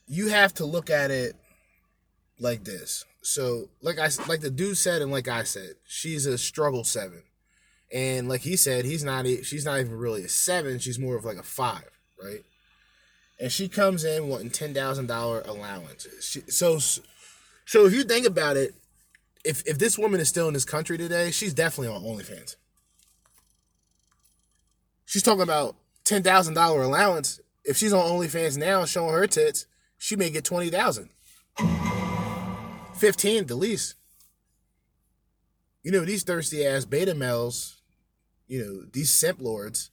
You have to look at it like this. So, like I like the dude said, and like I said, she's a struggle seven, and like he said, he's not. She's not even really a seven. She's more of like a five, right? And she comes in wanting ten thousand dollar allowances. She, so, so if you think about it, if if this woman is still in this country today, she's definitely on OnlyFans. She's talking about ten thousand dollar allowance. If she's on OnlyFans now showing her tits, she may get twenty thousand. 15 the least. You know, these thirsty ass beta males, you know, these simp lords,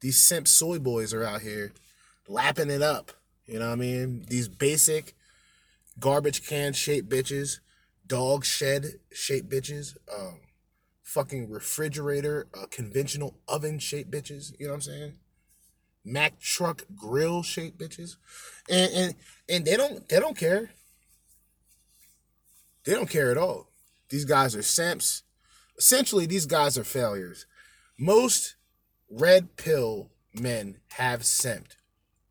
these simp soy boys are out here lapping it up. You know what I mean? These basic garbage can shaped bitches, dog shed shaped bitches, um, fucking refrigerator, uh, conventional oven shaped bitches. You know what I'm saying? Mack truck grill shaped bitches, and and and they don't they don't care. They don't care at all. These guys are simps. Essentially, these guys are failures. Most red pill men have simped.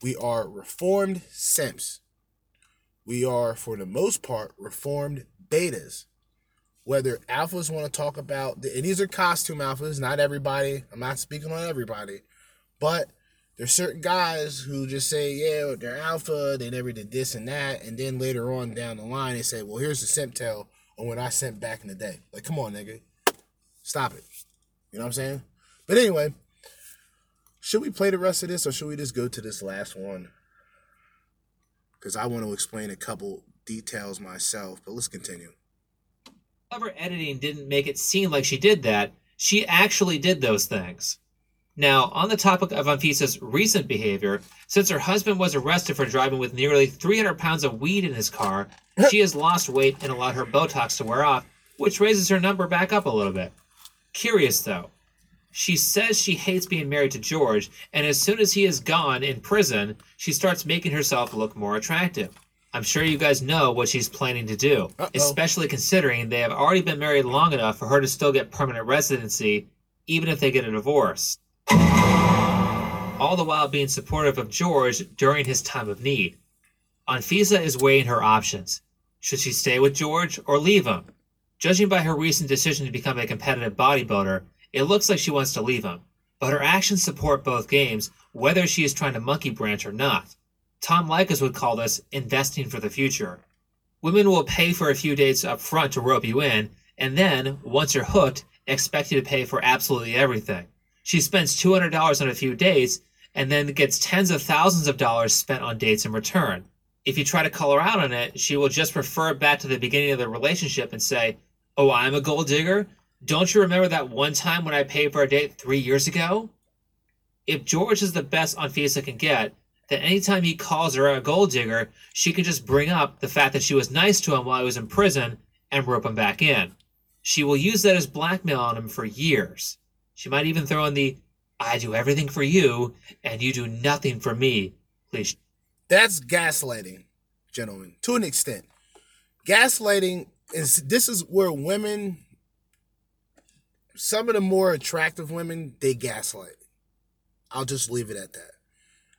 We are reformed simps. We are, for the most part, reformed betas. Whether alphas want to talk about, and these are costume alphas, not everybody. I'm not speaking on everybody, but there's certain guys who just say, yeah, they're alpha, they never did this and that, and then later on down the line they say, well, here's the simp tell on when I sent back in the day. Like, come on, nigga, stop it. You know what I'm saying? But anyway, should we play the rest of this or should we just go to this last one? Because I want to explain a couple details myself, but let's continue. Clever editing didn't make it seem like she did that. She actually did those things. Now, on the topic of Anfisa's recent behavior, since her husband was arrested for driving with nearly 300 pounds of weed in his car, she has lost weight and allowed her Botox to wear off, which raises her number back up a little bit. Curious though, she says she hates being married to George, and as soon as he is gone in prison, she starts making herself look more attractive. I'm sure you guys know what she's planning to do, Uh-oh. especially considering they have already been married long enough for her to still get permanent residency, even if they get a divorce. All the while being supportive of George during his time of need. Anfisa is weighing her options. Should she stay with George or leave him? Judging by her recent decision to become a competitive bodybuilder, it looks like she wants to leave him. But her actions support both games, whether she is trying to monkey branch or not. Tom Leykis would call this investing for the future. Women will pay for a few dates up front to rope you in, and then, once you're hooked, expect you to pay for absolutely everything. She spends $200 on a few dates and then gets tens of thousands of dollars spent on dates in return. If you try to call her out on it, she will just refer back to the beginning of the relationship and say, Oh, I'm a gold digger? Don't you remember that one time when I paid for a date three years ago? If George is the best on Anfisa can get, then anytime he calls her a gold digger, she can just bring up the fact that she was nice to him while he was in prison and rope him back in. She will use that as blackmail on him for years. She might even throw in the I do everything for you and you do nothing for me cliche. That's gaslighting, gentlemen, to an extent. Gaslighting is this is where women, some of the more attractive women, they gaslight. I'll just leave it at that.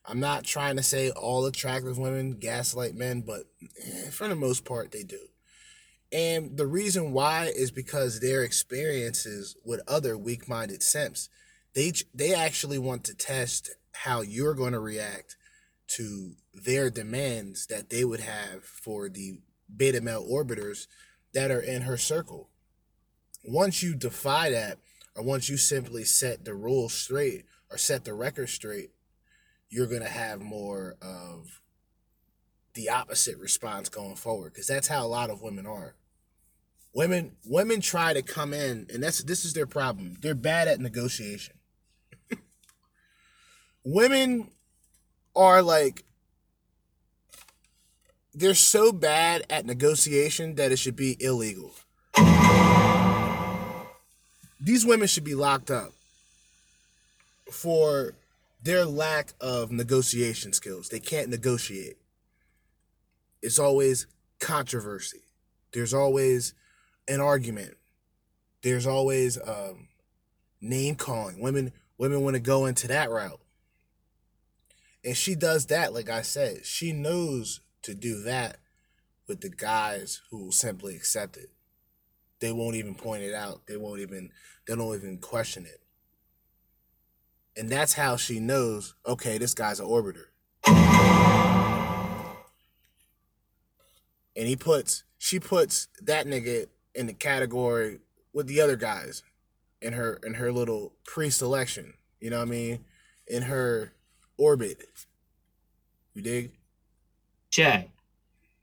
I'm not trying to say all attractive women gaslight men, but eh, for the most part, they do. And the reason why is because their experiences with other weak-minded simps, they they actually want to test how you're going to react to their demands that they would have for the beta male orbiters that are in her circle. Once you defy that, or once you simply set the rules straight or set the record straight, you're going to have more of the opposite response going forward because that's how a lot of women are. Women women try to come in and that's this is their problem. They're bad at negotiation. women are like they're so bad at negotiation that it should be illegal. These women should be locked up for their lack of negotiation skills. They can't negotiate. It's always controversy. There's always an argument. There's always um, name calling. Women women want to go into that route. And she does that, like I said. She knows to do that with the guys who simply accept it. They won't even point it out. They won't even they don't even question it. And that's how she knows, okay, this guy's an orbiter. And he puts she puts that nigga in the category with the other guys in her in her little pre-selection. You know what I mean? In her orbit. You dig? Jay,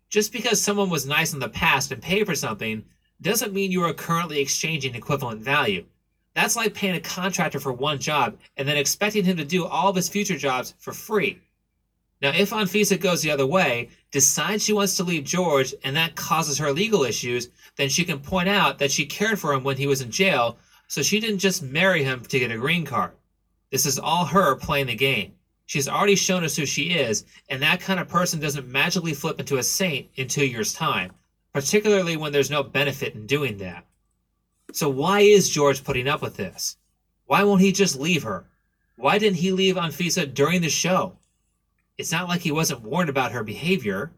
just because someone was nice in the past and paid for something doesn't mean you are currently exchanging equivalent value. That's like paying a contractor for one job and then expecting him to do all of his future jobs for free. Now, if Anfisa goes the other way, decides she wants to leave George, and that causes her legal issues, then she can point out that she cared for him when he was in jail, so she didn't just marry him to get a green card. This is all her playing the game. She's already shown us who she is, and that kind of person doesn't magically flip into a saint in two years' time, particularly when there's no benefit in doing that. So, why is George putting up with this? Why won't he just leave her? Why didn't he leave Anfisa during the show? It's not like he wasn't warned about her behavior.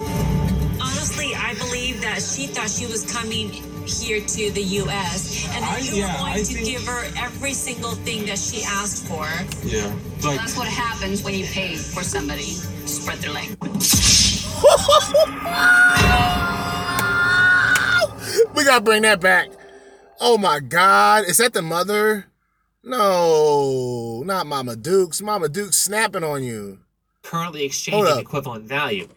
Honestly, I believe that she thought she was coming here to the U.S. and that I- you were going I to think- give her every single thing that she asked for. Yeah. Like, That's what happens when you pay for somebody to spread their leg. we gotta bring that back. Oh my God, is that the mother? No, not Mama Dukes. Mama Dukes snapping on you. Currently exchanging equivalent value.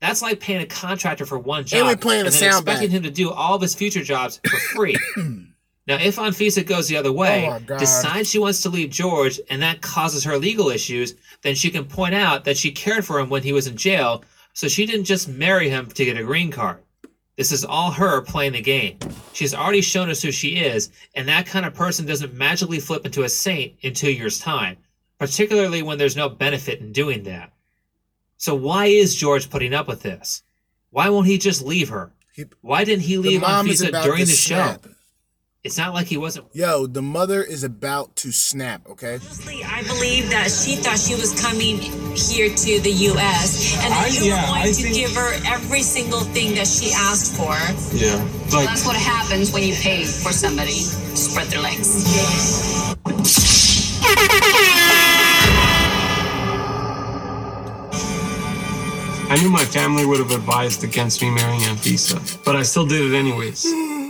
That's like paying a contractor for one And job we playing the then sound expecting him to do all of his future jobs for free. now, if Anfisa goes the other oh way, Oh decides she wants to leave George, and that causes her legal issues, then she can point out that she cared for him when he was in jail, so she didn't just marry him to get a green card. This is all her playing the game. She's already shown us who she is, and that kind of person doesn't magically flip into a saint in two years' time, particularly when there's no benefit in doing that. So why is George putting up with this? Why won't he just leave her? He- Why didn't he leave mom is Anfisa during the snap. show? It's not like he wasn't. Yo, the mother is about to snap, okay? Honestly, I believe that she thought she was coming here to the U.S. and that I- you yeah, were going I to think- give her every single thing that she asked for. Yeah. Well, Like, that's what happens when you pay for somebody to spread their legs. I knew my family would have advised against me marrying Anfisa, but I still did it anyways.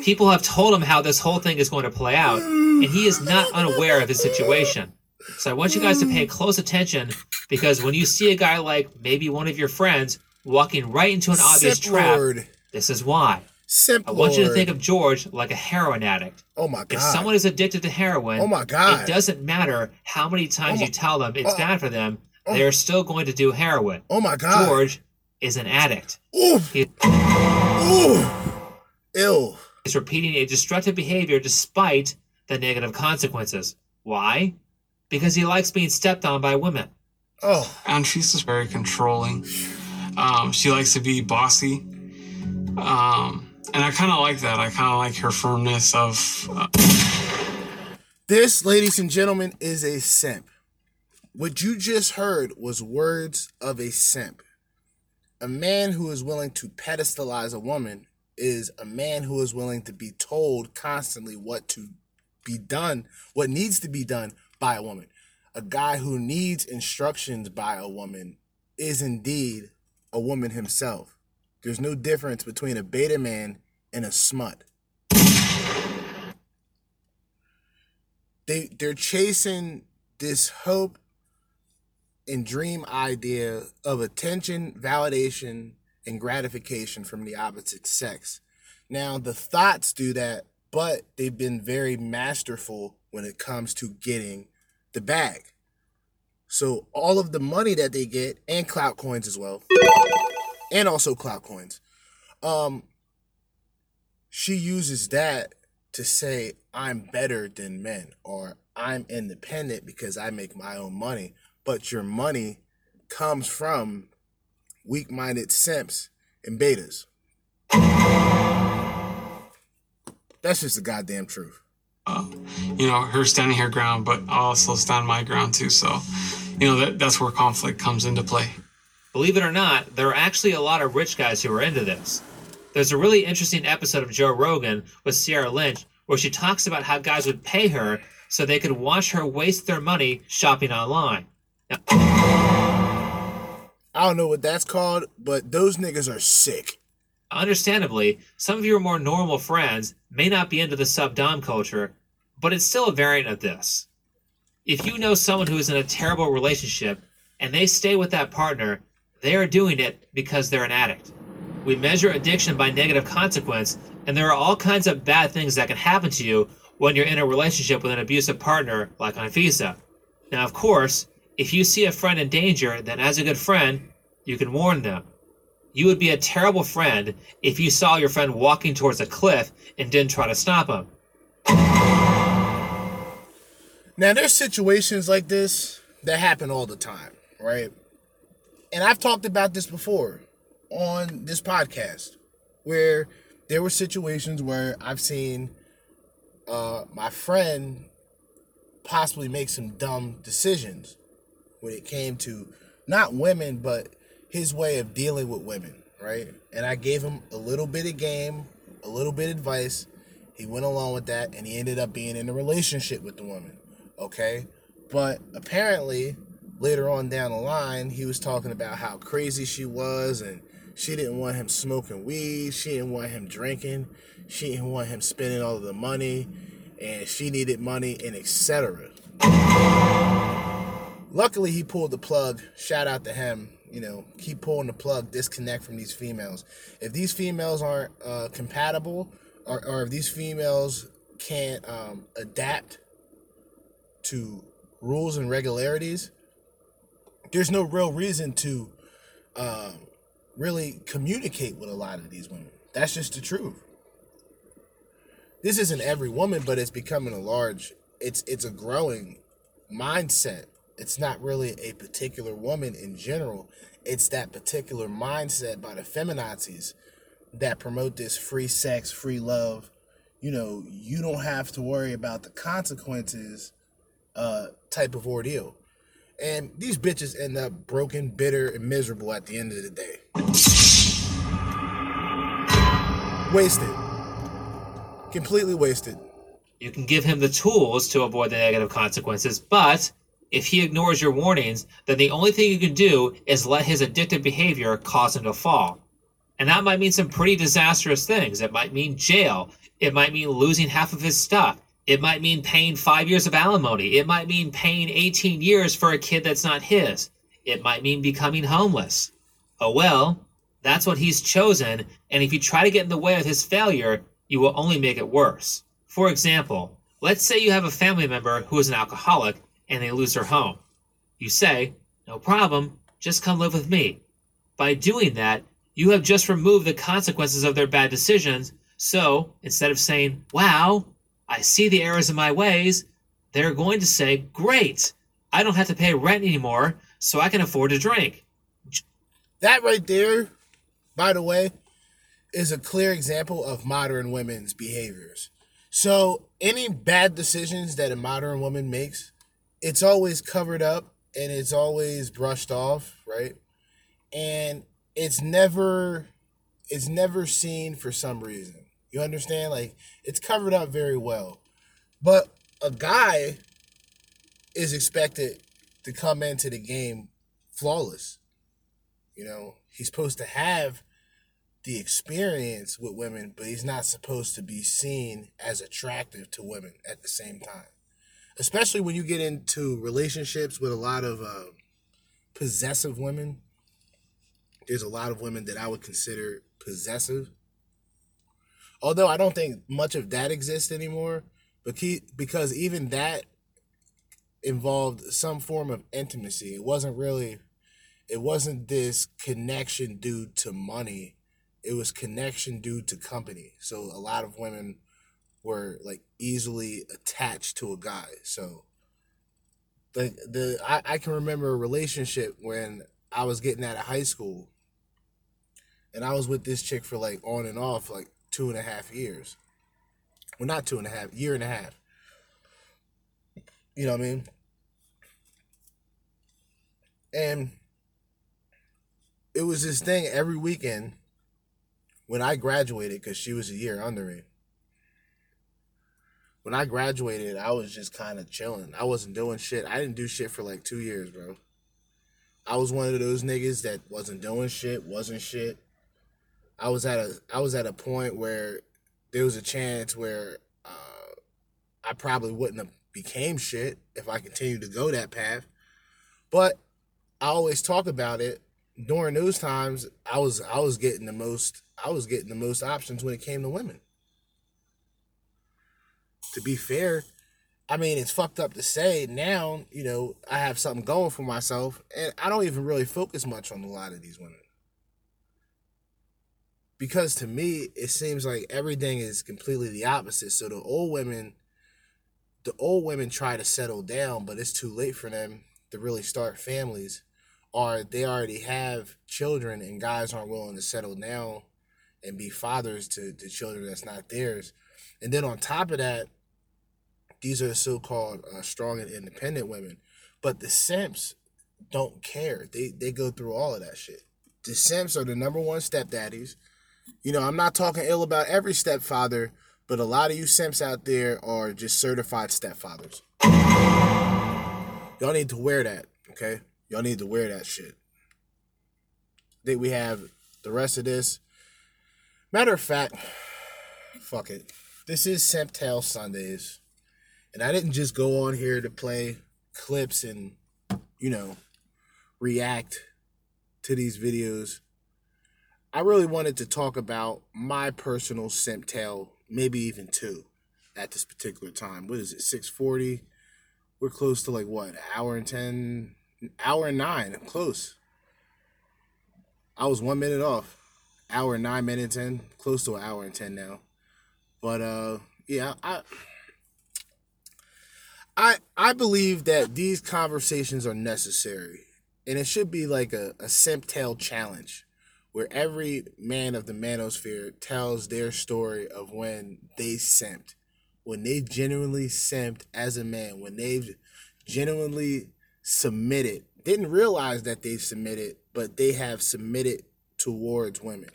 People have told him how this whole thing is going to play out, and he is not unaware of his situation. So I want you guys to pay close attention because when you see a guy like maybe one of your friends walking right into an obvious Simp trap, Lord. this is why. Simp I want you to think of George like a heroin addict. Oh my god. If someone is addicted to heroin, Oh my God. it doesn't matter how many times Oh my- you tell them it's oh. bad for them, oh. they're still going to do heroin. oh my god. George is an addict. Ooh. He Ooh. Ill. is repeating a destructive behavior despite the negative consequences. Why? Because he likes being stepped on by women. Oh. Anfisa's very controlling. Um, she likes to be bossy. Um, and I kind of like that. I kind of like her firmness of. Uh, This, ladies and gentlemen, is a simp. What you just heard was words of a simp. A man who is willing to pedestalize a woman is a man who is willing to be told constantly what to be done, what needs to be done by a woman. A guy who needs instructions by a woman is indeed a woman himself. There's no difference between a beta man and a smut. they they're chasing this hope and dream idea of attention, validation, and gratification from the opposite sex. Now, the thoughts do that, but they've been very masterful when it comes to getting the bag. So, all of the money that they get, and clout coins as well, and also clout coins, um, she uses that to say, I'm better than men, or I'm independent because I make my own money. But your money comes from weak minded simps and betas. That's just the goddamn truth. uh, you know, her standing her ground, but I'll also stand my ground too. So, you know, that, that's where conflict comes into play. Believe it or not, there are actually a lot of rich guys who are into this. There's a really interesting episode of Joe Rogan with Sierra Lynch where she talks about how guys would pay her so they could watch her waste their money shopping online. I don't know what that's called, but those niggas are sick. understandably, some of your more normal friends may not be into the sub dom culture, but it's still a variant of this. If you know someone who is in a terrible relationship and they stay with that partner, they are doing it because they're an addict. We measure addiction by negative consequence, and there are all kinds of bad things that can happen to you when you're in a relationship with an abusive partner like Anfisa. Now, of course, if you see a friend in danger, then as a good friend, you can warn them. You would be a terrible friend if you saw your friend walking towards a cliff and didn't try to stop him. Now, there's situations like this that happen all the time, right? And I've talked about this before on this podcast where there were situations where I've seen uh, my friend possibly make some dumb decisions when it came to not women, but his way of dealing with women, right? And I gave him a little bit of game, a little bit of advice. He went along with that and he ended up being in a relationship with the woman, okay? But apparently, later on down the line, he was talking about how crazy she was and she didn't want him smoking weed, she didn't want him drinking, she didn't want him spending all of the money, and she needed money and etc. Luckily, he pulled the plug. Shout out to him. You know, keep pulling the plug. Disconnect from these females. If these females aren't uh, compatible, or, or if these females can't um, adapt to rules and regularities, there's no real reason to um, really communicate with a lot of these women. That's just the truth. This isn't every woman, but it's becoming a large. It's it's a growing mindset. It's not really a particular woman in general. It's that particular mindset by the feminazis that promote this free sex, free love, you know, you don't have to worry about the consequences uh type of ordeal. And these bitches end up broken, bitter, and miserable at the end of the day. Wasted. Completely wasted. You can give him the tools to avoid the negative consequences, but if he ignores your warnings, then the only thing you can do is let his addictive behavior cause him to fall. And that might mean some pretty disastrous things. It might mean jail. It might mean losing half of his stuff. It might mean paying five years of alimony. It might mean paying 18 years for a kid that's not his. It might mean becoming homeless. Oh well, that's what he's chosen, and if you try to get in the way of his failure, you will only make it worse. For example, let's say you have a family member who is an alcoholic and they lose their home. You say, No problem, just come live with me. By doing that, you have just removed the consequences of their bad decisions. So instead of saying, Wow, I see the errors in my ways, they're going to say, Great, I don't have to pay rent anymore, so I can afford to drink. That right there, by the way, is a clear example of modern women's behaviors. So, any bad decisions that a modern woman makes, it's always covered up and it's always brushed off, right? And it's never it's never seen for some reason. You understand? Like it's covered up very well. But a guy is expected to come into the game flawless. You know, he's supposed to have the experience with women, but he's not supposed to be seen as attractive to women at the same time. Especially when you get into relationships with a lot of uh, possessive women. There's a lot of women that I would consider possessive. Although I don't think much of that exists anymore, because even that involved some form of intimacy. It wasn't really it wasn't this connection due to money. It was connection due to company. So a lot of women were like easily attached to a guy. So the the I, I can remember a relationship when I was getting out of high school and I was with this chick for like on and off like two and a half years. Well not two and a half, year and a half. You know what I mean? And it was this thing every weekend when I graduated because she was a year under me. When I graduated, I was just kind of chilling. I wasn't doing shit. I didn't do shit for like two years, bro. I was one of those niggas that wasn't doing shit, wasn't shit. I was at a I was at a point where there was a chance where uh, I probably wouldn't have became shit if I continued to go that path. But I always talk about it during those times. I was I was getting the most I was getting the most options when it came to women. To be fair, I mean it's fucked up to say now. You know I have something going for myself, and I don't even really focus much on a lot of these women because to me it seems like everything is completely the opposite. So the old women, the old women try to settle down, but it's too late for them to really start families, or they already have children, and guys aren't willing to settle down and be fathers to, to children that's not theirs. And then on top of that, these are so-called uh, strong and independent women, but the simps don't care. They they go through all of that shit. The simps are the number one stepdaddies. You know, I'm not talking ill about every stepfather, but a lot of you simps out there are just certified stepfathers. Y'all need to wear that, okay? Y'all need to wear that shit. I think we have the rest of this. Matter of fact, fuck it. This is Simp Tale Sundays. And I didn't just go on here to play clips and, you know, react to these videos. I really wanted to talk about my personal simp tale, maybe even two at this particular time. What is it, 640? We're close to like what, hour and 10, hour and nine. I'm close. I was one minute off. Hour and nine minutes in, close to an hour and 10 now. But uh yeah, I I I believe that these conversations are necessary. And it should be like a, a simp tale challenge where every man of the manosphere tells their story of when they simped, when they genuinely simped as a man, when they've genuinely submitted, didn't realize that they submitted, but they have submitted towards women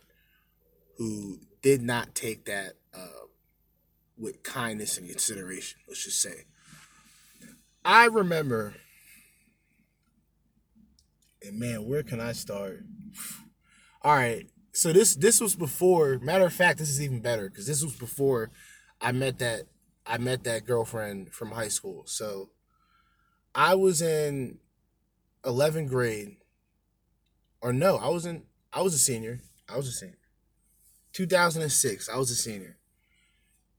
who did not take that uh, with kindness and consideration, let's just say. I remember, and man, where can I start? All right, so this this was before. Matter of fact, this is even better because this was before I met that I met that girlfriend from high school. So I was in 11th grade, or no, I was in I was a senior. I was a senior. 2006, I was a senior,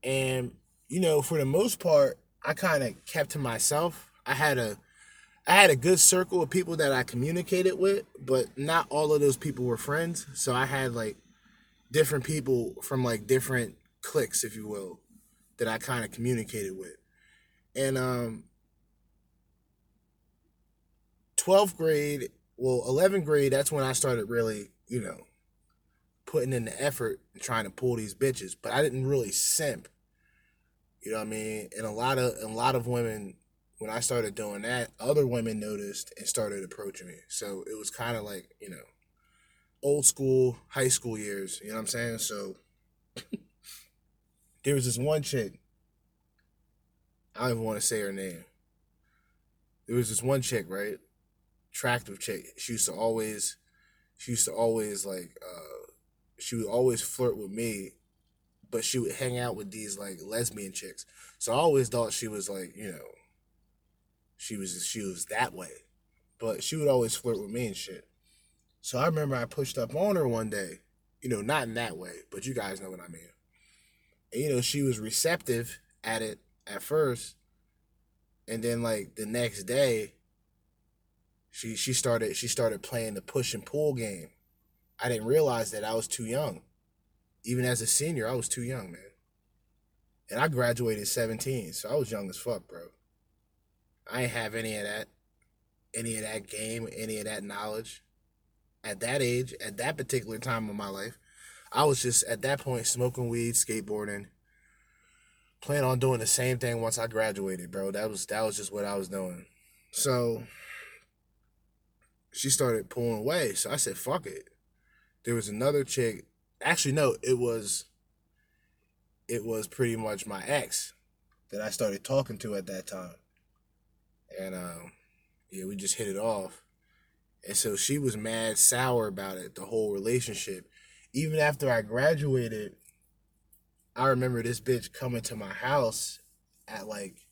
and you know, for the most part, I kind of kept to myself. I had a I had a good circle of people that I communicated with, but not all of those people were friends. So I had like different people from like different cliques, if you will, that I kind of communicated with. And um 12th grade, well, 11th grade, that's when I started really, you know, putting in the effort and trying to pull these bitches, but I didn't really simp. You know what I mean? And a lot of a lot of women when I started doing that, other women noticed and started approaching me. So it was kind of like, you know, old school high school years, you know what I'm saying? So there was this one chick I don't even want to say her name. There was this one chick, right? Attractive chick. She used to always she used to always like uh she would always flirt with me but she would hang out with these like lesbian chicks. So I always thought she was like, you know, she was she was that way. But she would always flirt with me and shit. So I remember I pushed up on her one day, you know, not in that way, but you guys know what I mean. And you know, she was receptive at it at first. And then like the next day, she she started she started playing the push and pull game. I didn't realize that I was too young. Even as a senior, I was too young, man. And I graduated 17, so I was young as fuck, bro. I ain't have any of that, any of that game, any of that knowledge. At that age, at that particular time of my life, I was just at that point smoking weed, skateboarding, planning on doing the same thing once I graduated, bro. That was that was just what I was doing. So she started pulling away. So I said, fuck it. There was another chick. Actually, no, it was it was pretty much my ex that I started talking to at that time. And um, yeah, we just hit it off. And so she was mad sour about it, the whole relationship. Even after I graduated, I remember this bitch coming to my house at like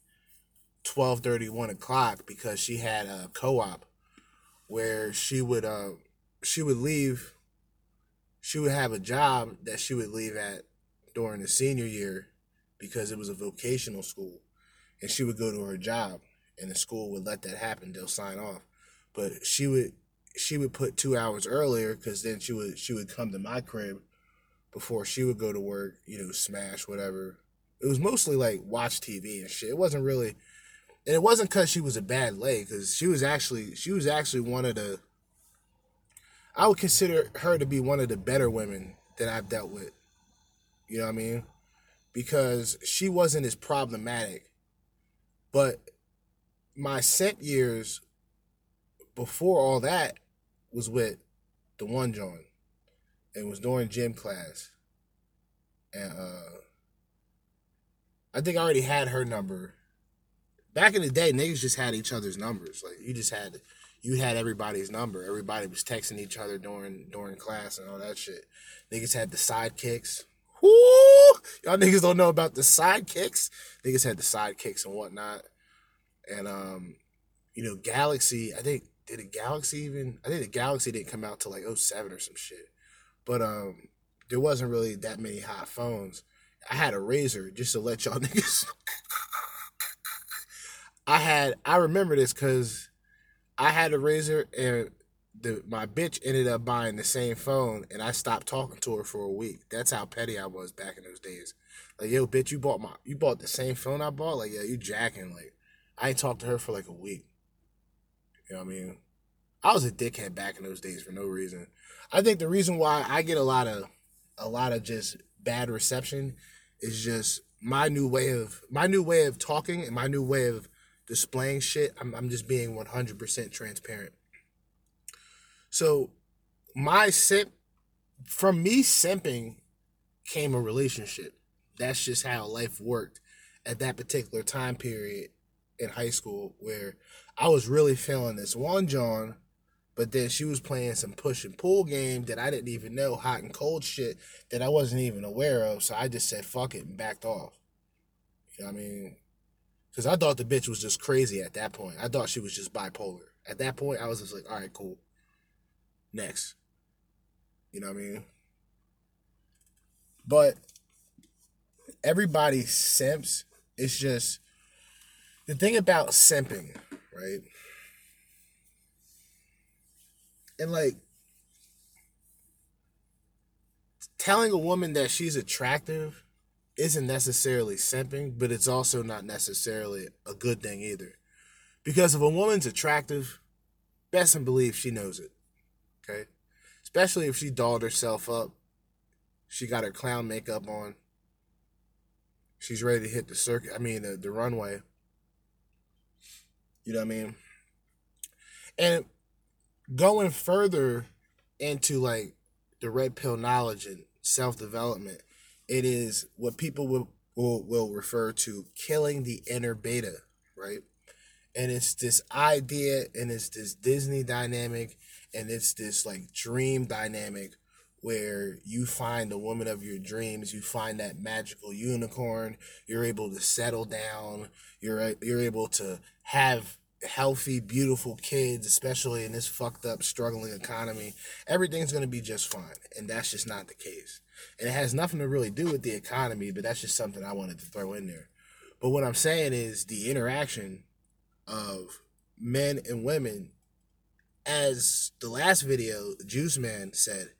12 1 o'clock because she had a co-op where she would uh she would leave she would have a job that she would leave at during the senior year because it was a vocational school and she would go to her job and the school would let that happen. They'll sign off. But she would she would put two hours earlier because then she would she would come to my crib before she would go to work you know smash whatever. It was mostly like watch tv and shit. It wasn't really and it wasn't because she was a bad lay because she was actually she was actually one of the i would consider her to be one of the better women that i've dealt with you know what i mean because she wasn't as problematic but my scent years before all that was with the one John. It was during gym class. And uh I think I already had her number. Back in the day, niggas just had each other's numbers. Like you just had you had everybody's number. Everybody was texting each other during during class and all that shit. Niggas had the sidekicks. Whoo! Y'all niggas don't know about the sidekicks. Niggas had the sidekicks and whatnot. And um, you know, Galaxy, I think did the Galaxy even I think the Galaxy didn't come out till like 07 or some shit. But um there wasn't really that many hot phones. I had a Razr just to let y'all niggas I had I remember this cuz I had a Razr and the my bitch ended up buying the same phone and I stopped talking to her for a week. That's how petty I was back in those days. Like, yo, bitch, you bought my you bought the same phone I bought? Like, yeah, you jacking like I ain't talked to her for like a week. You know what I mean? I was a dickhead back in those days for no reason. I think the reason why I get a lot of a lot of just bad reception is just my new way of my new way of talking and my new way of displaying shit. I'm I'm just being 100% transparent. So my simp from me simping came a relationship. That's just how life worked at that particular time period in high school where I was really feeling this one John, but then she was playing some push and pull game that I didn't even know, hot and cold shit that I wasn't even aware of. So I just said fuck it and backed off. You know what I mean? Because I thought the bitch was just crazy at that point. I thought she was just bipolar. At that point, I was just like, all right, cool. Next. You know what I mean? But everybody simps. It's just the thing about simping, right? And like telling a woman that she's attractive isn't necessarily simping, but it's also not necessarily a good thing either. Because if a woman's attractive, best and believe she knows it. Okay? Especially if she dolled herself up. She got her clown makeup on. She's ready to hit the circuit. I mean, the, the runway. You know what I mean? And going further into like the red pill knowledge and self development, it is what people will, will will refer to killing the inner beta, right? And it's this idea and it's this Disney dynamic and it's this like dream dynamic where you find the woman of your dreams, you find that magical unicorn, you're able to settle down, you're you're able to have healthy, beautiful kids, especially in this fucked up, struggling economy. Everything's gonna be just fine, and that's just not the case. And it has nothing to really do with the economy, but that's just something I wanted to throw in there. But what I'm saying is the interaction of men and women, as the last video, Juice Man said,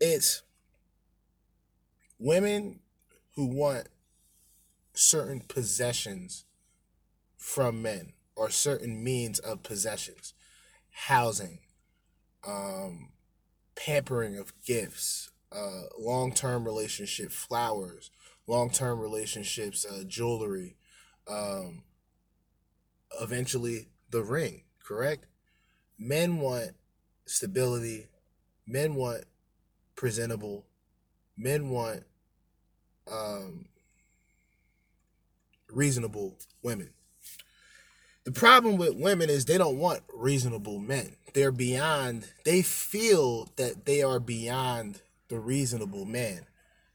it's women who want certain possessions from men or certain means of possessions housing um pampering of gifts uh long-term relationship flowers long-term relationships uh jewelry um eventually the ring correct? Men want stability. Men want presentable. Men want um reasonable women. The problem with women is they don't want reasonable men. They're beyond, they feel that they are beyond the reasonable man.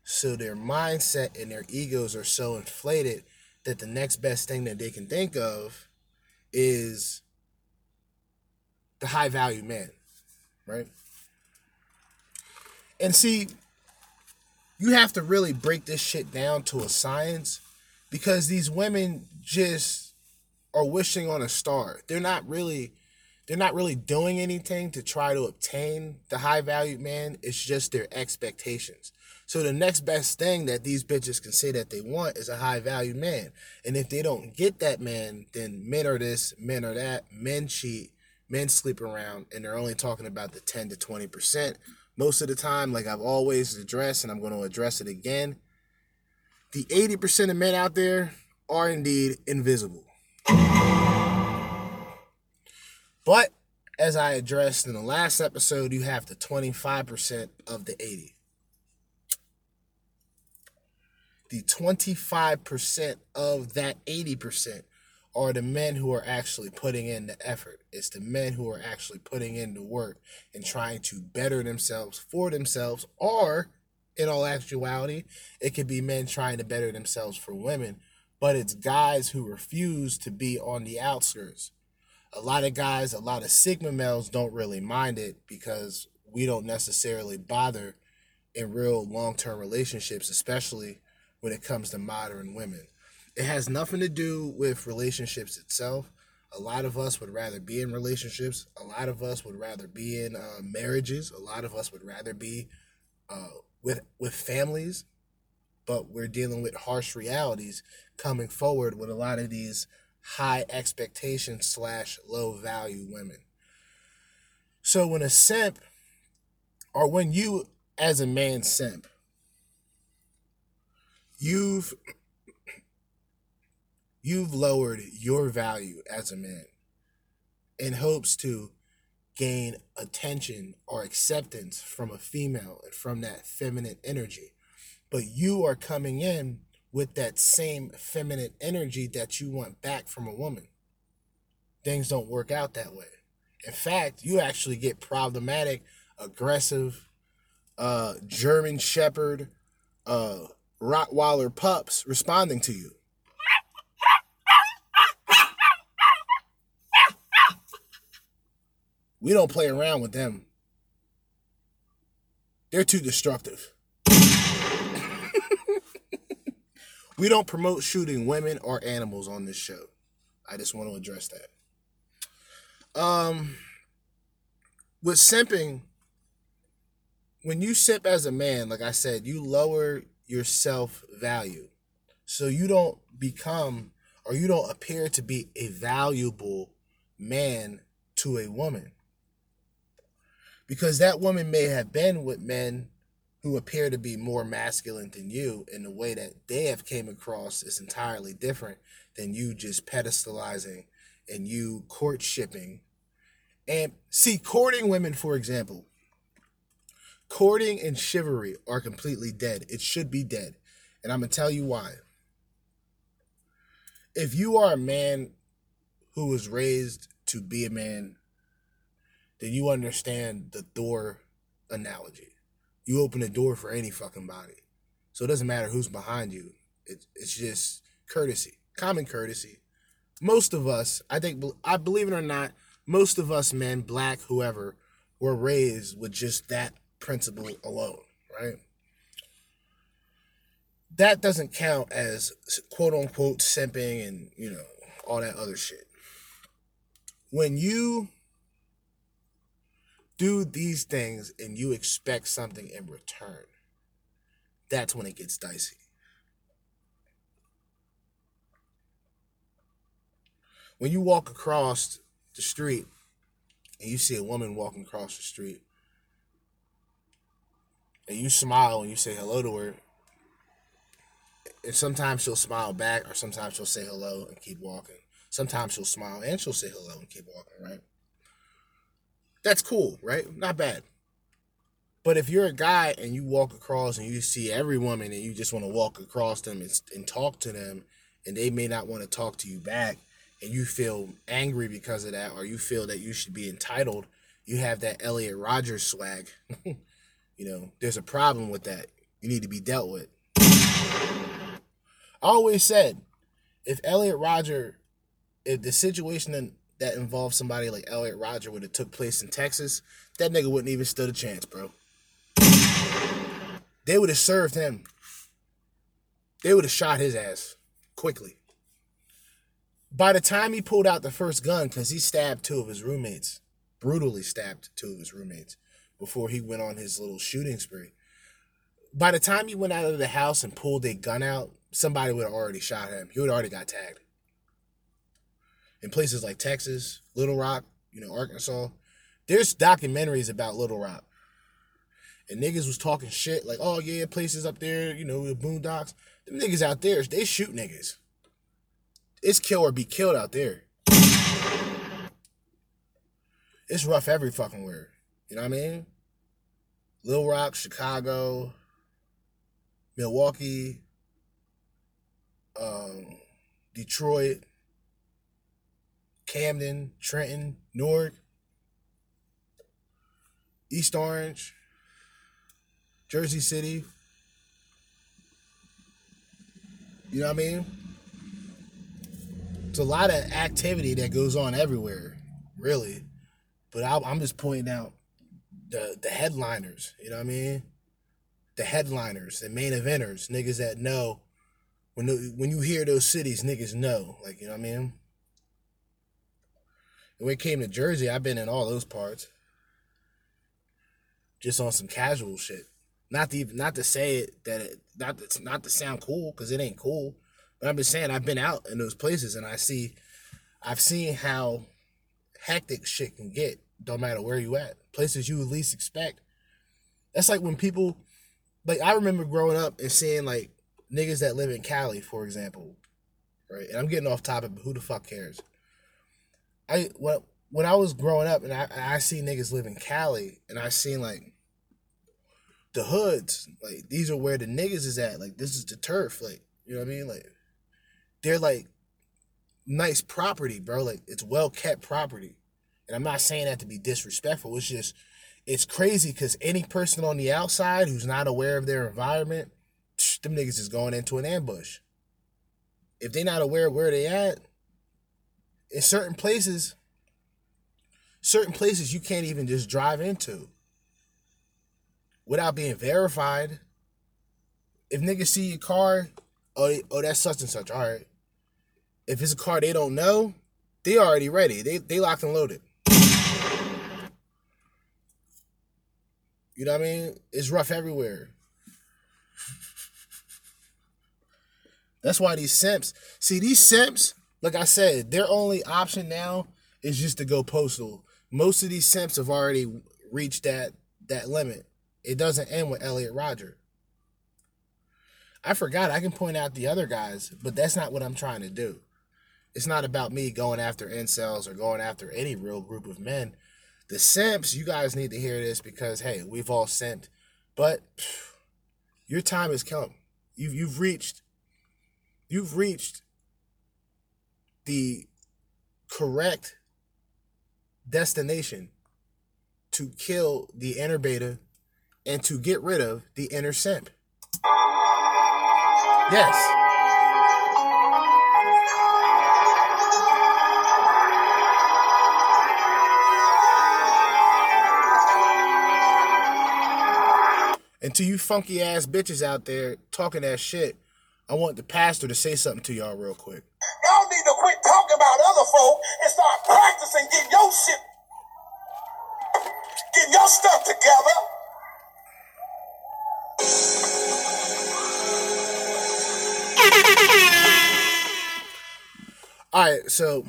So their mindset and their egos are so inflated that the next best thing that they can think of is the high value man, right? And see, you have to really break this shit down to a science because these women just are wishing on a star. They're not really they're not really doing anything to try to obtain the high valued man. It's just their expectations. So the next best thing that these bitches can say that they want is a high value man. And if they don't get that man, then men are this, men are that, men cheat, men sleep around, and they're only talking about the 10 to 20%. Most of the time, like I've always addressed, and I'm going to address it again, the 80% of men out there are indeed invisible. But as I addressed in the last episode, you have the 25% of the 80. The 25% of that 80% are the men who are actually putting in the effort. It's the men who are actually putting in the work and trying to better themselves for themselves, or in all actuality, it could be men trying to better themselves for women, but it's guys who refuse to be on the outskirts a lot of guys, a lot of Sigma males don't really mind it because we don't necessarily bother in real long term relationships, especially when it comes to modern women. It has nothing to do with relationships itself. A lot of us would rather be in relationships. A lot of us would rather be in uh, marriages. A lot of us would rather be uh, with with families. But we're dealing with harsh realities coming forward with a lot of these high expectation slash low value women. So when a simp, or when you as a man simp, you've you've lowered your value as a man in hopes to gain attention or acceptance from a female and from that feminine energy. But you are coming in with that same feminine energy that you want back from a woman. Things don't work out that way. In fact, you actually get problematic, aggressive, uh, German Shepherd, uh, Rottweiler pups responding to you. We don't play around with them. They're too destructive. We don't promote shooting women or animals on this show. I just want to address that. Um, with simping, when you simp as a man, like I said, you lower your self value. So you don't become or you don't appear to be a valuable man to a woman. Because that woman may have been with men who appear to be more masculine than you in the way that they have came across is entirely different than you just pedestalizing and you courtshipping. And see, courting women, for example, courting and chivalry are completely dead. It should be dead. And I'm going to tell you why. If you are a man who was raised to be a man, then you understand the door analogy. You open the door for any fucking body. So it doesn't matter who's behind you. It, it's just courtesy, common courtesy. Most of us, I think, I believe it or not, most of us men, black, whoever, were raised with just that principle alone, right? That doesn't count as quote unquote simping and, you know, all that other shit. When you do these things and you expect something in return, that's when it gets dicey. When you walk across the street and you see a woman walking across the street and you smile and you say hello to her, and sometimes she'll smile back or sometimes she'll say hello and keep walking. Sometimes she'll smile and she'll say hello and keep walking, right? That's cool, right? Not bad. But if you're a guy and you walk across and you see every woman and you just want to walk across them and, and talk to them and they may not want to talk to you back and you feel angry because of that or you feel that you should be entitled, you have that Elliot Rodgers swag. you know, there's a problem with that. You need to be dealt with. I always said if Elliot Rodger, if the situation that involved somebody like Elliot Rodger would have took place in Texas, that nigga wouldn't even stood a chance, bro. They would have served him. They would have shot his ass quickly. By the time he pulled out the first gun, because he stabbed two of his roommates, brutally stabbed two of his roommates before he went on his little shooting spree. By the time he went out of the house and pulled a gun out, somebody would have already shot him. He would have already got tagged. In places like Texas, Little Rock, you know, Arkansas, there's documentaries about Little Rock. And niggas was talking shit like, oh yeah, places up there, you know, the boondocks. Them niggas out there, they shoot niggas. It's kill or be killed out there. It's rough every fucking where. You know what I mean? Little Rock, Chicago, Milwaukee, um, Detroit, Camden, Trenton, Newark, East Orange, Jersey City. You know what I mean? It's a lot of activity that goes on everywhere, really. But I, I'm just pointing out the the headliners. You know what I mean? The headliners, the main eventers, niggas that know. When the, when you hear those cities, niggas know. Like you know what I mean? When it came to Jersey, I've been in all those parts. Just on some casual shit. Not to even, not to say it that it not to, not to sound cool because it ain't cool. But I'm just saying I've been out in those places and I see, I've seen how hectic shit can get Don't matter where you at. Places you least expect. That's like when people like I remember growing up and seeing like niggas that live in Cali, for example. Right? And I'm getting off topic, but who the fuck cares? I when when I was growing up and I I see niggas live in Cali and I seen like the hoods, like these are where the niggas is at. Like this is the turf. Like, you know what I mean? Like they're like nice property, bro. Like it's well kept property. And I'm not saying that to be disrespectful. It's just it's crazy because any person on the outside who's not aware of their environment, them niggas is going into an ambush. If they're not aware where they at, in certain places, certain places you can't even just drive into without being verified. If niggas see your car, oh, oh, that's such and such. All right. If it's a car they don't know, they already ready. They they locked and loaded. You know what I mean? It's rough everywhere. That's why these simps. See, these simps, like I said, their only option now is just to go postal. Most of these simps have already reached that that limit. It doesn't end with Elliot Rodger. I forgot I can point out the other guys, but that's not what I'm trying to do. It's not about me going after incels or going after any real group of men. The simps, you guys need to hear this because hey, we've all simped. But phew, your time has come. You've you've reached you've reached the correct destination to kill the inner beta and to get rid of the inner simp. Yes. And to you funky ass bitches out there talking that shit, I want the pastor to say something to y'all real quick. Y'all need to quit talking about other folk and start practicing getting your shit, getting your stuff together. All right, so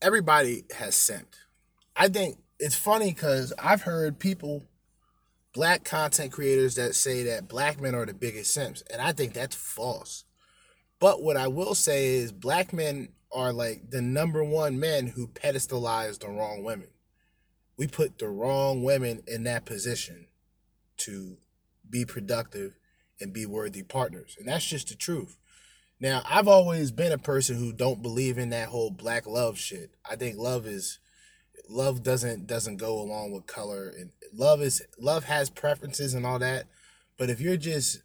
everybody has sent. I think it's funny because I've heard people, black content creators, that say that black men are the biggest simps, and I think that's false. But what I will say is, black men are like the number one men who pedestalize the wrong women. We put the wrong women in that position to be productive and be worthy partners, and that's just the truth. Now, I've always been a person who don't believe in that whole black love shit. I think love is love doesn't doesn't go along with color and love is love has preferences and all that. But if you're just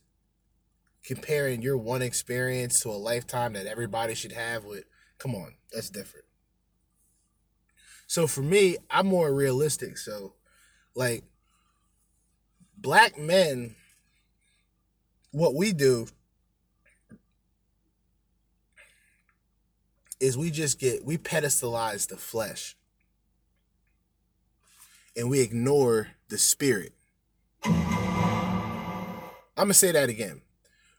comparing your one experience to a lifetime that everybody should have with come on, that's different. So for me, I'm more realistic. So like black men what we do is we just get we pedestalize the flesh and we ignore the spirit. I'm gonna say that again.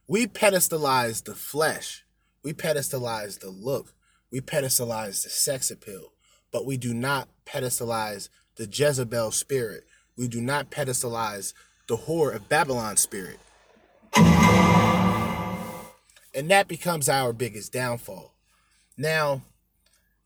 We pedestalize the flesh, we pedestalize the look, we pedestalize the sex appeal, but we do not pedestalize the Jezebel spirit. We do not pedestalize the whore of Babylon spirit. And that becomes our biggest downfall. Now,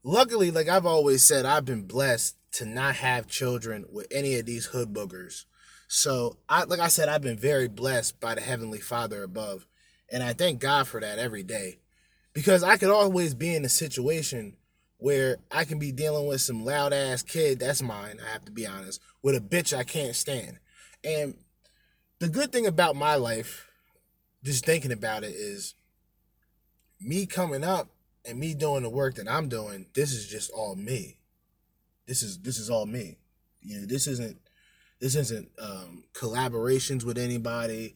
luckily, like I've always said, I've been blessed to not have children with any of these hood boogers. So, I like I said, I've been very blessed by the Heavenly Father above. And I thank God for that every day. Because I could always be in a situation where I can be dealing with some loud ass kid, that's mine, I have to be honest, with a bitch I can't stand. And the good thing about my life, just thinking about it, is me coming up and me doing the work that I'm doing, this is just all me. This is this is all me. You know, this isn't this isn't um, collaborations with anybody.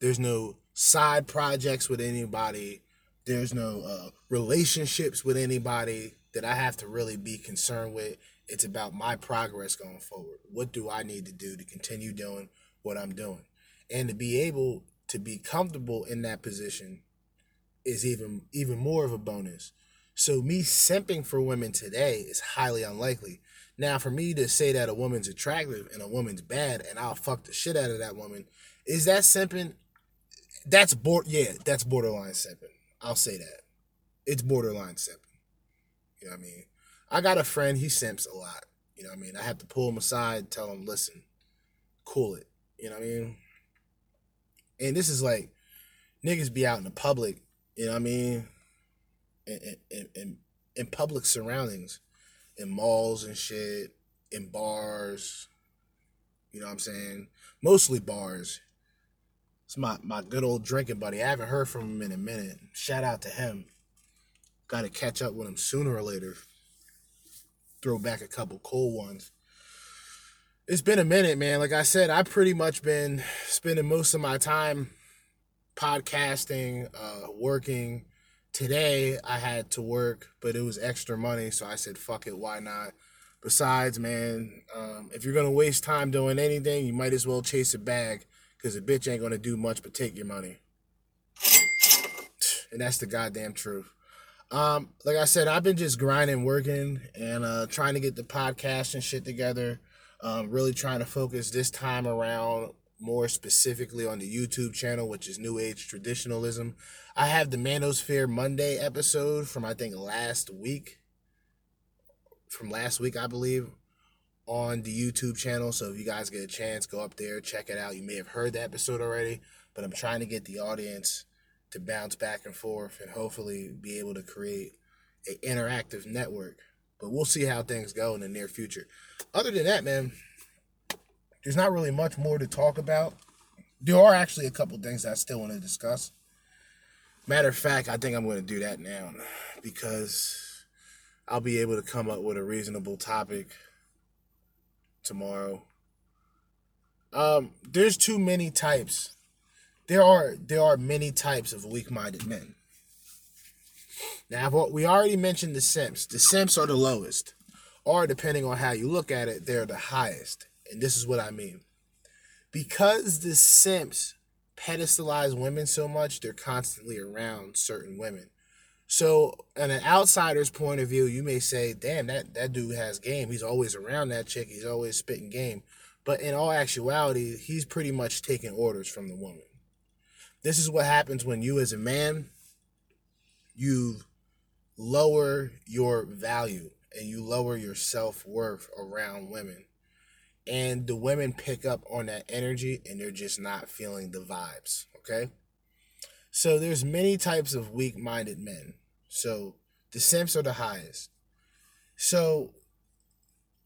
There's no side projects with anybody. There's no uh, relationships with anybody that I have to really be concerned with. It's about my progress going forward. What do I need to do to continue doing what I'm doing? And to be able to be comfortable in that position is even even more of a bonus. So me simping for women today is highly unlikely. Now, for me to say that a woman's attractive and a woman's bad, and I'll fuck the shit out of that woman, is that simping? That's board. Yeah, that's borderline simping. I'll say that. It's borderline simping. You know what I mean? I got a friend. He simps a lot. You know what I mean? I have to pull him aside, tell him, listen, cool it. You know what I mean? And this is like niggas be out in the public. You know what I mean? In in in, in public surroundings in malls and shit, in bars. You know what I'm saying? Mostly bars. It's my, my good old drinking buddy. I haven't heard from him in a minute. Shout out to him. Got to catch up with him sooner or later. Throw back a couple cool ones. It's been a minute, man. Like I said, I've pretty much been spending most of my time podcasting, uh, working, today I had to work, but it was extra money, so I said, "Fuck it, why not?" Besides, man, um, if you're gonna waste time doing anything, you might as well chase a bag, cause a bitch ain't gonna do much but take your money, and that's the goddamn truth. Um, like I said, I've been just grinding, working, and uh, trying to get the podcast and shit together. Um, really trying to focus this time around more specifically on the YouTube channel, which is New Age Traditionalism. I have the Manosphere Monday episode from I think last week. From last week, I believe, on the YouTube channel. So if you guys get a chance, go up there, check it out. You may have heard the episode already, but I'm trying to get the audience to bounce back and forth and hopefully be able to create an interactive network. But we'll see how things go in the near future. Other than that, man, there's not really much more to talk about. There are actually a couple things I still want to discuss. Matter of fact, I think I'm going to do that now because I'll be able to come up with a reasonable topic tomorrow. Um, there's too many types. There are there are many types of weak-minded men. Now, what we already mentioned the simps. The simps are the lowest, or depending on how you look at it, they're the highest. And this is what I mean. Because the simps pedestalize women so much, they're constantly around certain women. So, in an outsider's point of view, you may say, damn, that, that dude has game. He's always around that chick. He's always spitting game. But in all actuality, he's pretty much taking orders from the woman. This is what happens when you, as a man, you lower your value and you lower your self worth around women and the women pick up on that energy and they're just not feeling the vibes okay? So there's many types of weak-minded men. So the simps are the highest. So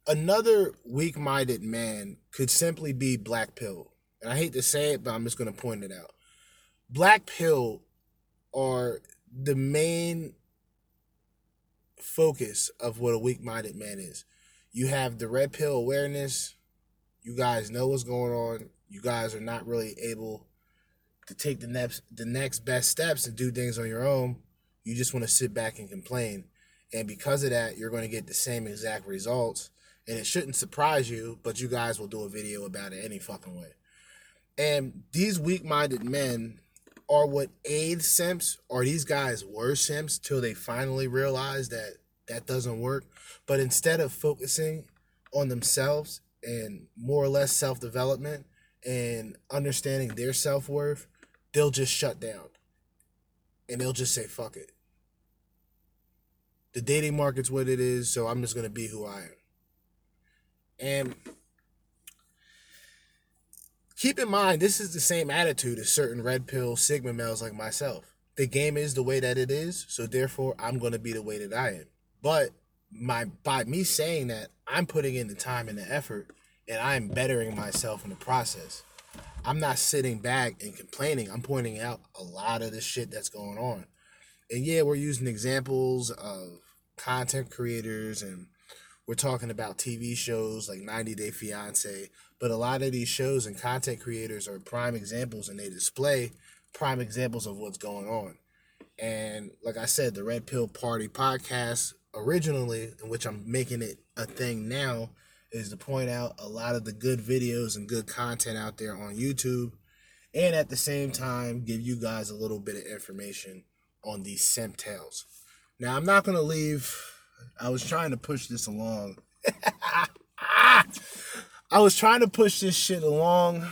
another weak-minded man could simply be black pill. And i hate to say it but i'm just going to point it out. Black pill are the main focus of what a weak-minded man is. You have the red pill awareness you guys know what's going on. You guys are not really able to take the next the next best steps and do things on your own. You just want to sit back and complain. And because of that, you're going to get the same exact results. And it shouldn't surprise you, but you guys will do a video about it any fucking way. And these weak minded men are what aid simps, or these guys were simps till they finally realize that that doesn't work. But instead of focusing on themselves and more or less self development and understanding their self worth, they'll just shut down. And they'll just say, fuck it. The dating market's what it is, so I'm just going to be who I am. And keep in mind, this is the same attitude as certain red pill Sigma males like myself. The game is the way that it is, so therefore I'm going to be the way that I am. But my by me saying that, I'm putting in the time and the effort and I'm bettering myself in the process. I'm not sitting back and complaining. I'm pointing out a lot of the shit that's going on. And yeah, we're using examples of content creators and we're talking about TV shows like 90 Day Fiance, but a lot of these shows and content creators are prime examples and they display prime examples of what's going on. And like I said, the Red Pill Party podcast originally, in which I'm making it a thing now, is to point out a lot of the good videos and good content out there on YouTube, and at the same time give you guys a little bit of information on these simp tales. Now I'm not gonna leave. I was trying to push this along. I was trying to push this shit along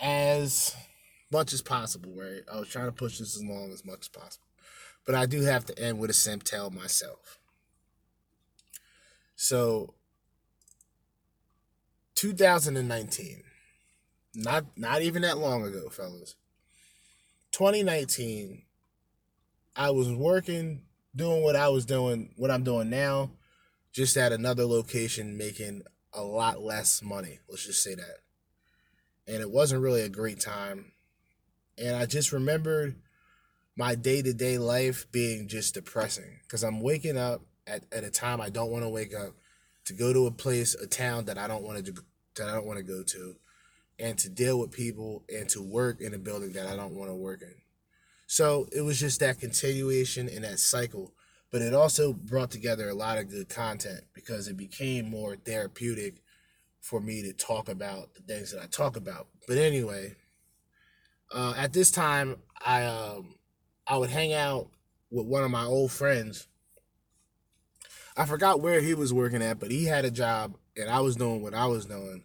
as much as possible, right? I was trying to push this along as much as possible. But I do have to end with a simp tell myself. So 2019. Not not even that long ago, fellas. 2019 I was working, doing what I was doing, what I'm doing now, just at another location making a lot less money. Let's just say that. And it wasn't really a great time. And I just remembered my day to day life being just depressing because I'm waking up at, at a time I don't want to wake up to go to a place, a town that I don't want to that I don't want to go to, and to deal with people and to work in a building that I don't want to work in. So it was just that continuation and that cycle. But it also brought together a lot of good content because it became more therapeutic for me to talk about the things that I talk about. But anyway, uh, at this time, I um, I would hang out with one of my old friends. I forgot where he was working at, but he had a job and I was doing what I was doing.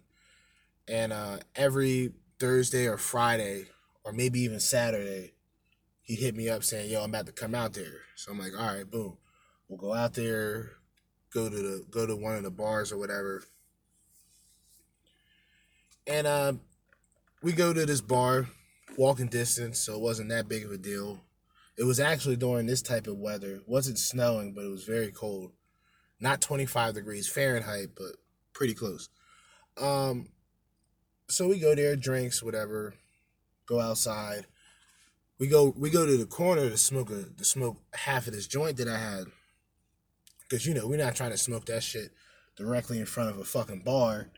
And uh, every Thursday or Friday, or maybe even Saturday, he hit me up saying, "Yo, I'm about to come out there." So I'm like, "All right, boom, we'll go out there, go to the go to one of the bars or whatever." And uh, we go to this bar, walking distance, so it wasn't that big of a deal. It was actually during this type of weather. It wasn't snowing, but it was very cold. Not 25 degrees Fahrenheit, but pretty close. Um, so we go there, drinks, whatever, go outside we go we go to the corner to smoke a to smoke half of this joint that I had. Cause you know, we're not trying to smoke that shit directly in front of a fucking bar.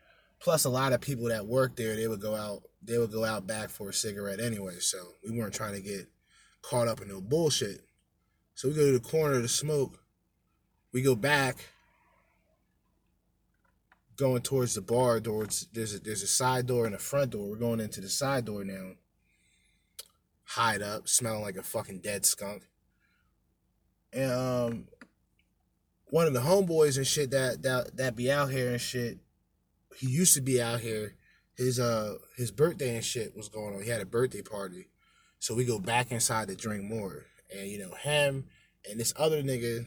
Plus a lot of people that work there, they would go out they would go out back for a cigarette anyway. So we weren't trying to get caught up in no bullshit. So we go to the corner to smoke. We go back going towards the bar towards there's a there's a side door and a front door. We're going into the side door now hide up, smelling like a fucking dead skunk. And um, one of the homeboys and shit that that that be out here and shit, he used to be out here. His uh his birthday and shit was going on. He had a birthday party, so we go back inside to drink more. And you know him and this other nigga,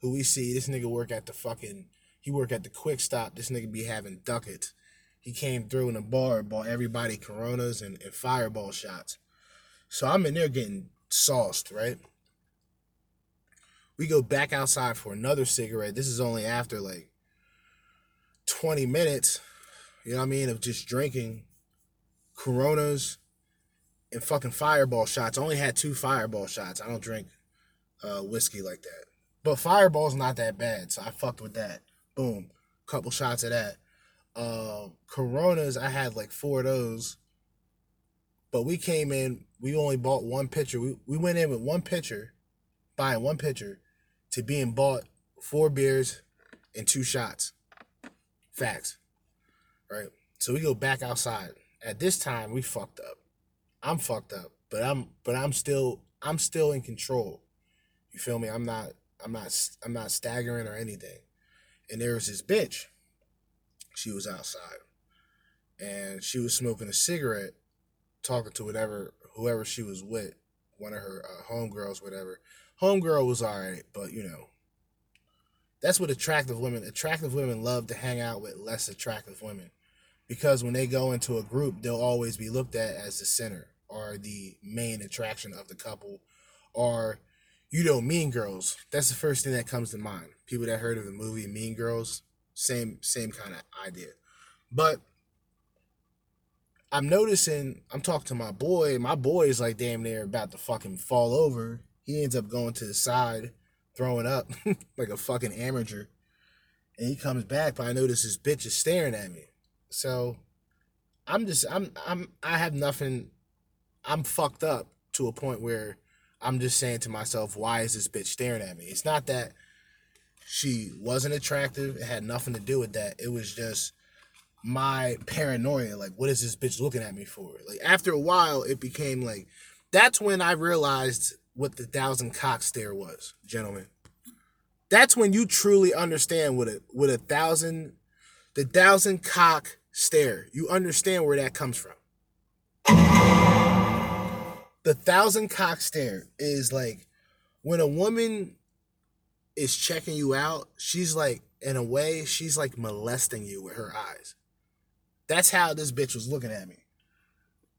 who we see, this nigga work at the fucking he work at the quick stop. This nigga be having ducats. He came through in a bar, bought everybody Coronas and, and fireball shots. So I'm in there getting sauced, right? We go back outside for another cigarette. This is only after like 20 minutes, you know what I mean, of just drinking Coronas and fucking fireball shots. I only had two fireball shots. I don't drink uh, whiskey like that. But fireball's not that bad, so I fucked with that. Boom. Couple shots of that. Uh, Coronas, I had like four of those. But we came in, we only bought one pitcher. We, we went in with one pitcher, buying one pitcher, to being bought four beers and two shots. Facts. Right? So we go back outside. At this time, we fucked up. I'm fucked up, but I'm but I'm still I'm still in control. You feel me? I'm not I'm not I'm not staggering or anything. And there was this bitch. She was outside. And she was smoking a cigarette talking to whatever whoever she was with, one of her uh, homegirls, whatever. Homegirl was all right, but you know, that's what attractive women. Attractive women love to hang out with less attractive women, because when they go into a group, they'll always be looked at as the center or the main attraction of the couple, or you know, Mean Girls. That's the first thing that comes to mind. People that heard of the movie Mean Girls, same same kind of idea, but I'm noticing, I'm talking to my boy. My boy is like damn near about to fucking fall over. He ends up going to the side, throwing up like a fucking amateur. And he comes back, but I notice this bitch is staring at me. So I'm just, I'm, I'm, I have nothing. I'm fucked up to a point where I'm just saying to myself, why is this bitch staring at me? It's not that she wasn't attractive. It had nothing to do with that. It was just my paranoia. Like, what is this bitch looking at me for? Like, after a while, it became like, that's when I realized what the thousand cock stare was, gentlemen. That's when you truly understand what a what a thousand the thousand cock stare. You understand where that comes from. The thousand cock stare is like when a woman is checking you out, she's like, in a way, she's like molesting you with her eyes. That's how this bitch was looking at me.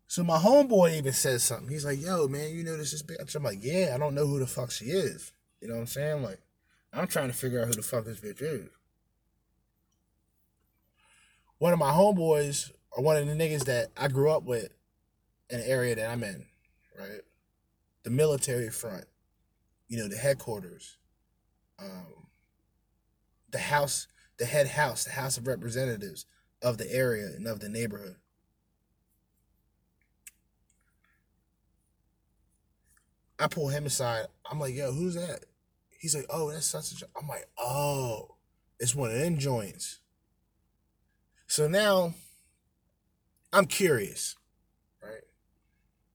So my homeboy even says something. He's like, yo, man, you notice this bitch? I'm like, yeah, I don't know who the fuck she is. You know what I'm saying? Like, I'm trying to figure out who the fuck this bitch is. One of my homeboys, or one of the niggas that I grew up with in the area that I'm in, right? The military front, you know, the headquarters, um, the house, the head house, the House of Representatives of the area and of the neighborhood. I pull him aside. I'm like, yo, who's that? He's like, oh, that's such a. jo-" I'm like, oh, it's one of them joints. So now I'm curious, right?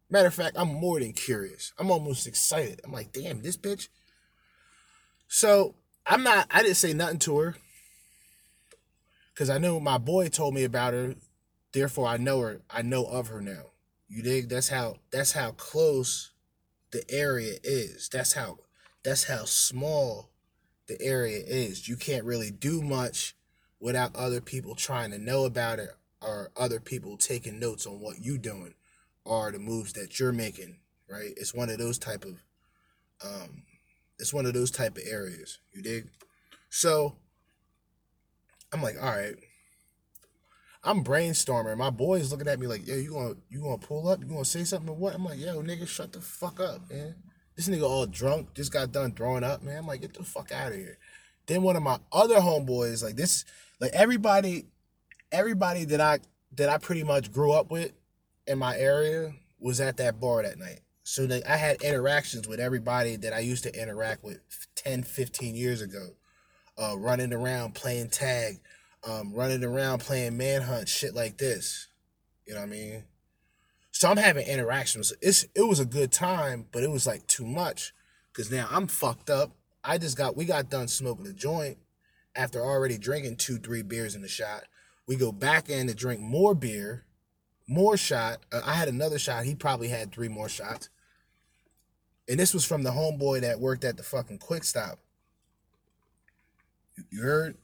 Matter of fact, I'm more than curious. I'm almost excited. I'm like, damn, this bitch. So I'm not, I didn't say nothing to her because I knew my boy told me about her. Therefore, I know her. I know of her now. You dig? That's how, that's how close the area is. That's how, that's how small the area is. You can't really do much without other people trying to know about it or other people taking notes on what you're doing or the moves that you're making right? It's one of those type of um it's one of those type of areas. You dig? So i'm like all right. I'm brainstorming. My boy's looking at me like yo you gonna you gonna pull up? You gonna say something or what? I'm like yo nigga shut the fuck up man. This nigga all drunk. Just got done throwing up man. I'm like get the fuck out of here. Then one of my other homeboys like this like everybody everybody that I that I pretty much grew up with in my area was at that bar that night. So that I had interactions with everybody that I used to interact with 10, 15 years ago. Uh, running around playing tag, um, running around playing manhunt, shit like this. You know what I mean? So I'm having interactions. It's it was a good time, but it was like too much. Cause now I'm fucked up. I just got we got done smoking a joint after already drinking two, three beers in the shot. We go back in to drink more beer, more shot. Uh, I had another shot. He probably had three more shots. And this was from the homeboy that worked at the fucking quick stop. You- heard?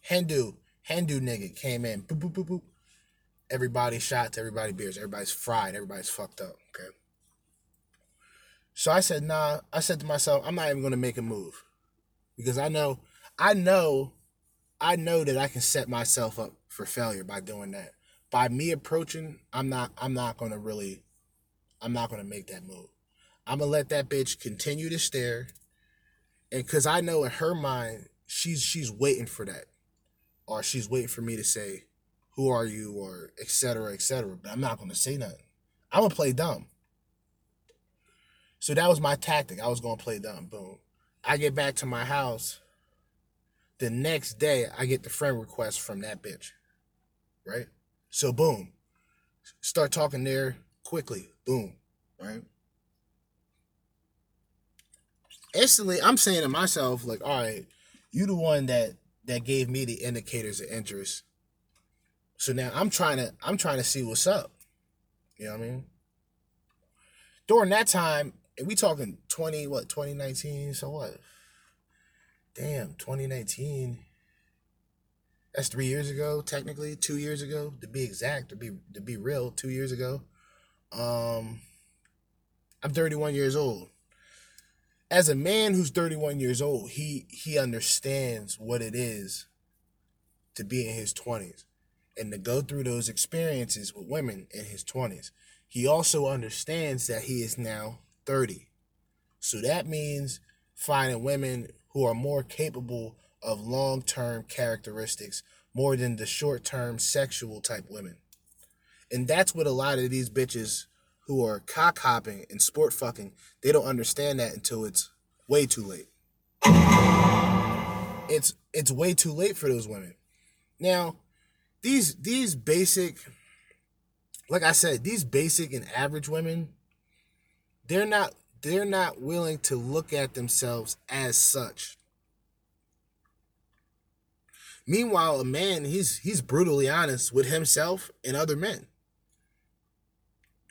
Hindu, Hindu nigga came in. Boop, boop, boop, boop. Everybody shots, everybody beers, everybody's fried, everybody's fucked up. Okay. So I said, nah. I said to myself, I'm not even gonna make a move. Because I know, I know I know that I can set myself up for failure by doing that. By me approaching, I'm not I'm not gonna really I'm not gonna make that move. I'm gonna let that bitch continue to stare. And cause I know in her mind, she's she's waiting for that. Or she's waiting for me to say, Who are you? or et cetera, et cetera. But I'm not gonna say nothing. I'm gonna play dumb. So that was my tactic. I was gonna play dumb. Boom. I get back to my house. The next day, I get the friend request from that bitch. Right? So, boom. Start talking there quickly. Boom. Right? Instantly, I'm saying to myself, like, all right, you the one that that gave me the indicators of interest. So now I'm trying to I'm trying to see what's up. You know what I mean? During that time, and we talking 20, what, 2019, so what? Damn, 2019. That's three years ago, technically, two years ago, to be exact, to be to be real, two years ago. Um I'm 31 years old. As a man who's 31 years old, he he understands what it is to be in his 20s and to go through those experiences with women in his 20s. He also understands that he is now 30. So that means finding women who are more capable of long term characteristics more than the short term sexual type women. And that's what a lot of these bitches who are cock hopping and sport fucking, they don't understand that until it's way too late. It's it's way too late for those women. Now, these these basic like I said, these basic and average women, they're not they're not willing to look at themselves as such. Meanwhile, a man, he's he's brutally honest with himself and other men.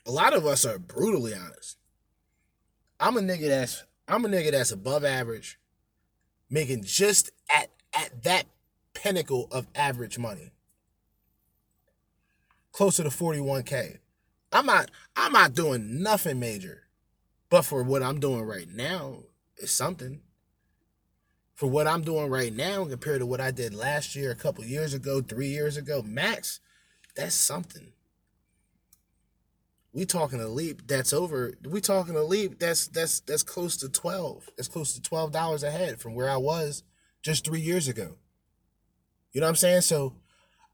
A lot of us are brutally honest. I'm a nigga that's I'm a nigga that's above average, making just at at that pinnacle of average money. Closer to 41k. I'm not I'm not doing nothing major. But for what I'm doing right now, it's something. For what I'm doing right now compared to what I did last year, a couple years ago, three years ago, max, that's something. We talking a leap that's over. We talking a leap that's that's that's close to twelve. That's close to twelve dollars ahead from where I was just three years ago. You know what I'm saying? So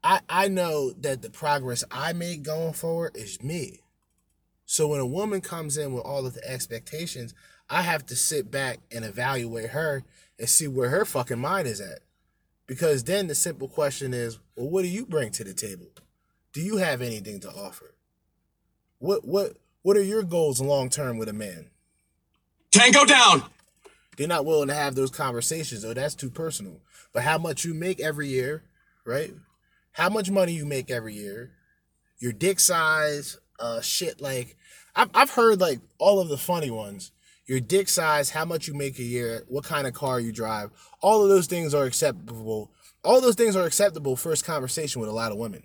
I I know that the progress I make going forward is me. So when a woman comes in with all of the expectations, I have to sit back and evaluate her and see where her fucking mind is at. Because then the simple question is, well, what do you bring to the table? Do you have anything to offer? What what what are your goals long term with a man? Tango down. They're not willing to have those conversations, though. That's too personal. But how much you make every year, right? How much money you make every year, your dick size, uh, shit like I've I've heard like all of the funny ones. Your dick size, how much you make a year, what kind of car you drive, all of those things are acceptable. All those things are acceptable first conversation with a lot of women.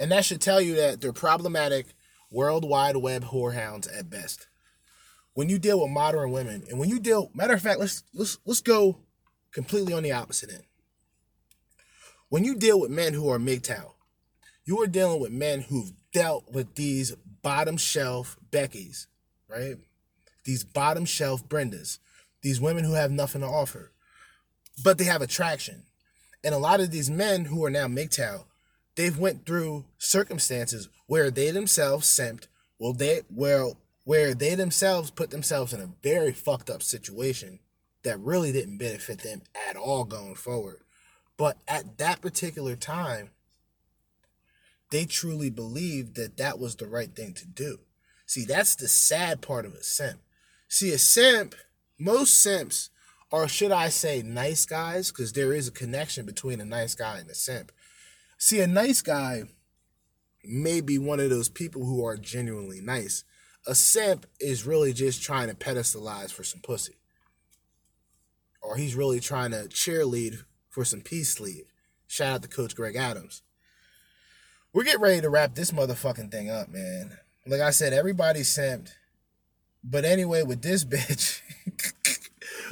And that should tell you that they're problematic World Wide Web whorehounds at best. When you deal with modern women, and when you deal, matter of fact, let's let's let's go completely on the opposite end. When you deal with men who are MGTOW, you are dealing with men who've dealt with these bottom shelf Beckys, right? These bottom shelf Brendas, these women who have nothing to offer, but they have attraction. And a lot of these men who are now MGTOW, they've went through circumstances where they themselves simped, well, they well where they themselves put themselves in a very fucked up situation that really didn't benefit them at all going forward. But at that particular time, they truly believed that that was the right thing to do. See, that's the sad part of a simp. See, a simp, most simps, or should I say nice guys, because there is a connection between a nice guy and a simp. See, a nice guy may be one of those people who are genuinely nice. A simp is really just trying to pedestalize for some pussy. Or he's really trying to cheerlead for some peace sleeve. Shout out to Coach Greg Adams. We're getting ready to wrap this motherfucking thing up, man. Like I said, everybody's simped. But anyway, with this bitch,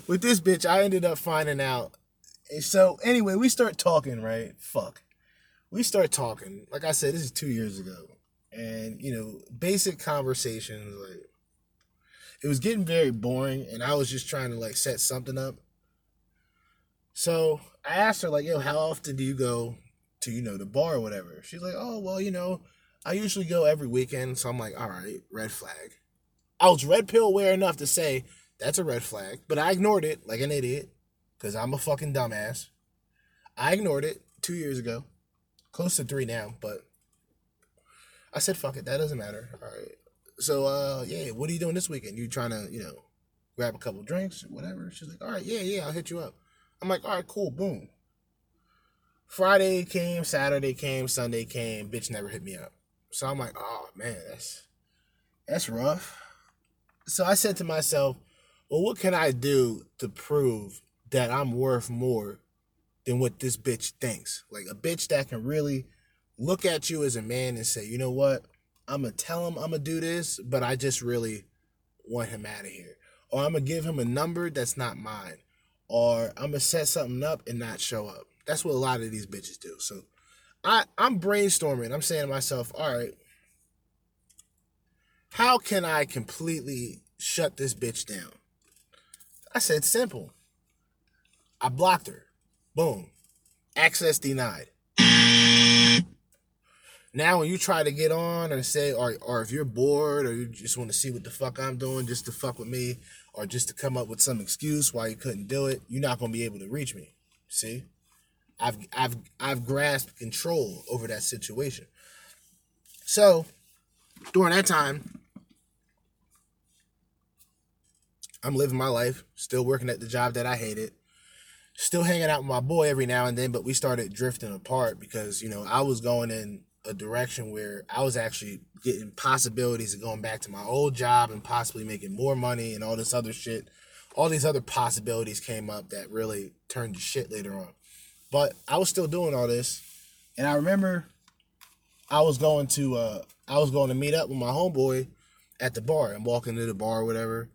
with this bitch, I ended up finding out. So anyway, we start talking, right? Fuck. We start talking. Like I said, this is two years ago. And, you know, basic conversations, like it was getting very boring and I was just trying to like set something up. So I asked her, like, yo, how often do you go to, you know, the bar or whatever? She's like, oh, well, you know, I usually go every weekend. So I'm like, all right, red flag. I was red pill aware enough to say that's a red flag, but I ignored it like an idiot because I'm a fucking dumbass. I ignored it two years ago, close to three now, but I said, fuck it, that doesn't matter. All right. So, uh, yeah, what are you doing this weekend? You trying to, you know, grab a couple drinks, or whatever? She's like, all right, yeah, yeah, I'll hit you up. I'm like, all right, cool, boom. Friday came, Saturday came, Sunday came, bitch never hit me up. So I'm like, oh man, that's that's rough. So I said to myself, well, what can I do to prove that I'm worth more than what this bitch thinks? Like a bitch that can really look at you as a man and say, you know what? I'm gonna tell him I'm gonna do this, but I just really want him out of here. Or I'm gonna give him a number that's not mine. Or I'm gonna set something up and not show up. That's what a lot of these bitches do. So I, I'm brainstorming. I'm saying to myself, all right, how can I completely shut this bitch down? I said simple. I blocked her. Boom. Access denied. Now when you try to get on or say or or if you're bored or you just want to see what the fuck I'm doing just to fuck with me or just to come up with some excuse why you couldn't do it, you're not gonna be able to reach me. See? I've I've I've grasped control over that situation. So during that time, I'm living my life, still working at the job that I hated, still hanging out with my boy every now and then, but we started drifting apart because, you know, I was going in a direction where I was actually getting possibilities of going back to my old job and possibly making more money and all this other shit. All these other possibilities came up that really turned to shit later on. But I was still doing all this. And I remember I was going to uh I was going to meet up with my homeboy at the bar and walking to the bar or whatever.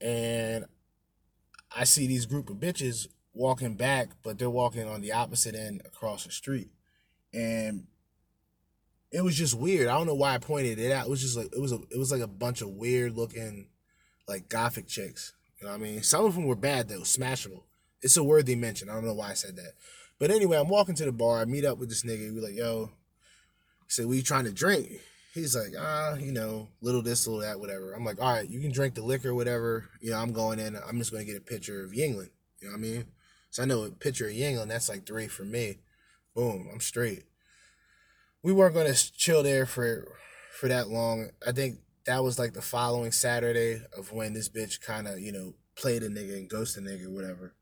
And I see these group of bitches walking back, but they're walking on the opposite end across the street. And it was just weird. I don't know why I pointed it out. It was just like it was a it was like a bunch of weird looking like gothic chicks. You know what I mean? Some of them were bad though, smashable. It's a worthy mention. I don't know why I said that. But anyway, I'm walking to the bar. I meet up with this nigga. We like, yo, he said, we trying to drink? He's like, ah, you know, little this, little that, whatever. I'm like, all right, you can drink the liquor, whatever. You know, I'm going in. I'm just going to get a picture of Yuengling. You know what I mean? So I know a picture of Yuengling, that's like three for me. Boom, I'm straight. We weren't going to chill there for for that long. I think that was like the following Saturday of when this bitch kind of, you know, played a nigga and ghosted a nigga, whatever.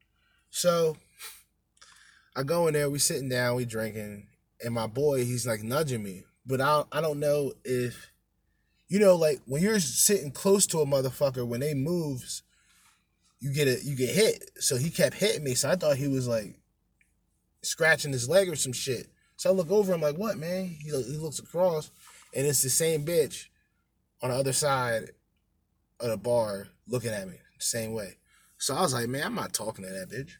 So I go in there, we sitting down, we drinking, and my boy, he's like nudging me. But I I don't know if you know, like when you're sitting close to a motherfucker, when they moves, you get a you get hit. So he kept hitting me. So I thought he was like scratching his leg or some shit. So I look over, I'm like, what, man? He, he looks across, and it's the same bitch on the other side of the bar looking at me same way. So I was like, man, I'm not talking to that bitch.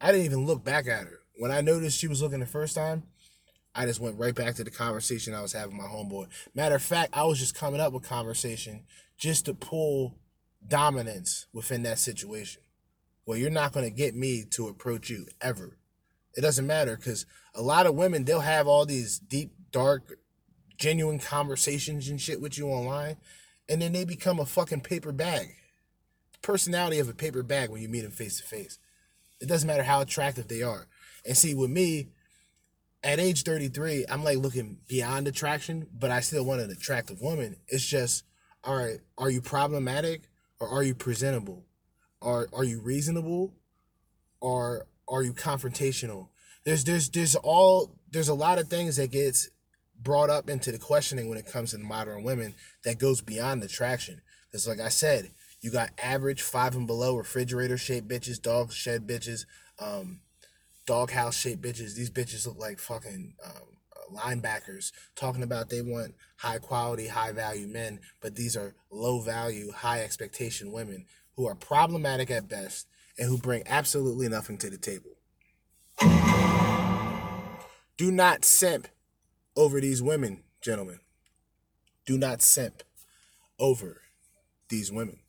I didn't even look back at her. When I noticed she was looking the first time, I just went right back to the conversation I was having with my homeboy. Matter of fact, I was just coming up with conversation just to pull dominance within that situation. Well, you're not going to get me to approach you ever. It doesn't matter because a lot of women, they'll have all these deep, dark, genuine conversations and shit with you online, and then they become a fucking paper bag. Personality of a paper bag when you meet them face to face. It doesn't matter how attractive they are. And see, with me, at age 33, I'm like looking beyond attraction, but I still want an attractive woman. It's just, all right, are you problematic or are you presentable? Are are you reasonable or are you confrontational? There's there's there's all there's a lot of things that gets brought up into the questioning when it comes to modern women that goes beyond attraction. Because like I said, you got average five and below refrigerator shaped bitches, dog shed bitches, um, doghouse shaped bitches. These bitches look like fucking um, linebackers talking about they want high quality, high value men, but these are low value, high expectation women who are problematic at best and who bring absolutely nothing to the table. Do not simp over these women, gentlemen. Do not simp over these women.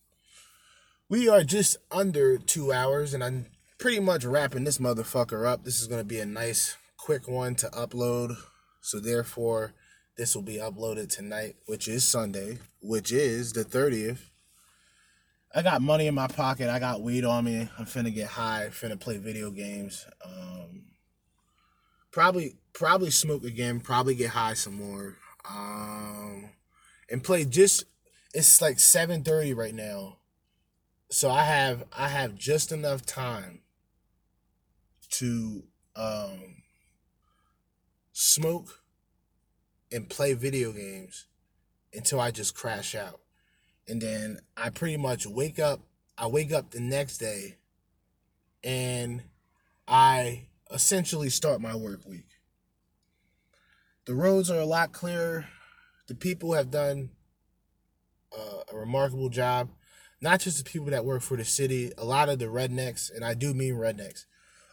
We are just under two hours, and I'm pretty much wrapping this motherfucker up. This is going to be a nice, quick one to upload. So, therefore, this will be uploaded tonight, which is Sunday, which is the 30th. I got money in my pocket. I got weed on me. I'm finna get high. Finna play video games. Um, probably, probably smoke again. Probably get high some more. Um, and play just. It's like 7:30 right now, so I have I have just enough time to um, smoke and play video games until I just crash out. And then I pretty much wake up. I wake up the next day and I essentially start my work week. The roads are a lot clearer. The people have done uh, a remarkable job. Not just the people that work for the city, a lot of the rednecks, and I do mean rednecks.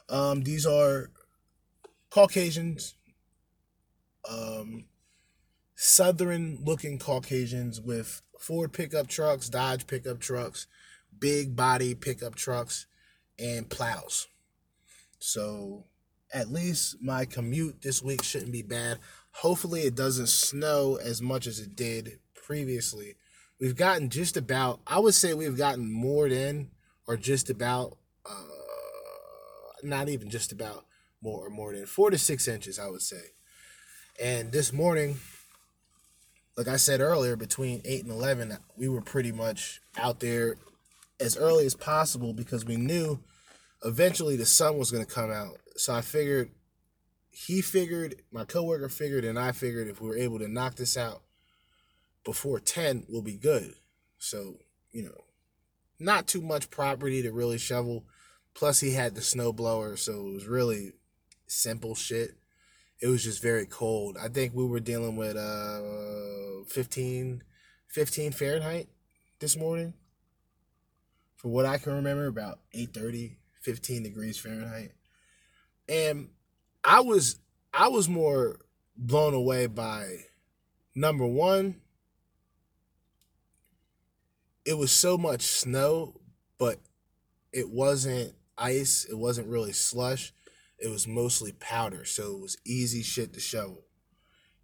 Um, these are Caucasians, um, southern looking Caucasians with Ford pickup trucks, Dodge pickup trucks, big body pickup trucks, and plows. So at least my commute this week shouldn't be bad. Hopefully, it doesn't snow as much as it did previously. We've gotten just about, I would say we've gotten more than, or just about, uh, not even just about more or more than four to six inches, I would say. And this morning, like I said earlier, between eight and eleven, we were pretty much out there as early as possible because we knew eventually the sun was going to come out. So I figured, he figured, my coworker figured, and I figured if we were able to knock this out before 10, we'll be good. So, you know, not too much property to really shovel. Plus, he had the snow blower, so it was really simple shit. It was just very cold. I think we were dealing with uh 15, 15 Fahrenheit this morning. For what I can remember, about 8:30, 15 degrees Fahrenheit. And I was I was more blown away by number one, it was so much snow, but it wasn't ice. It wasn't really slush. It was mostly powder. So it was easy shit to shovel.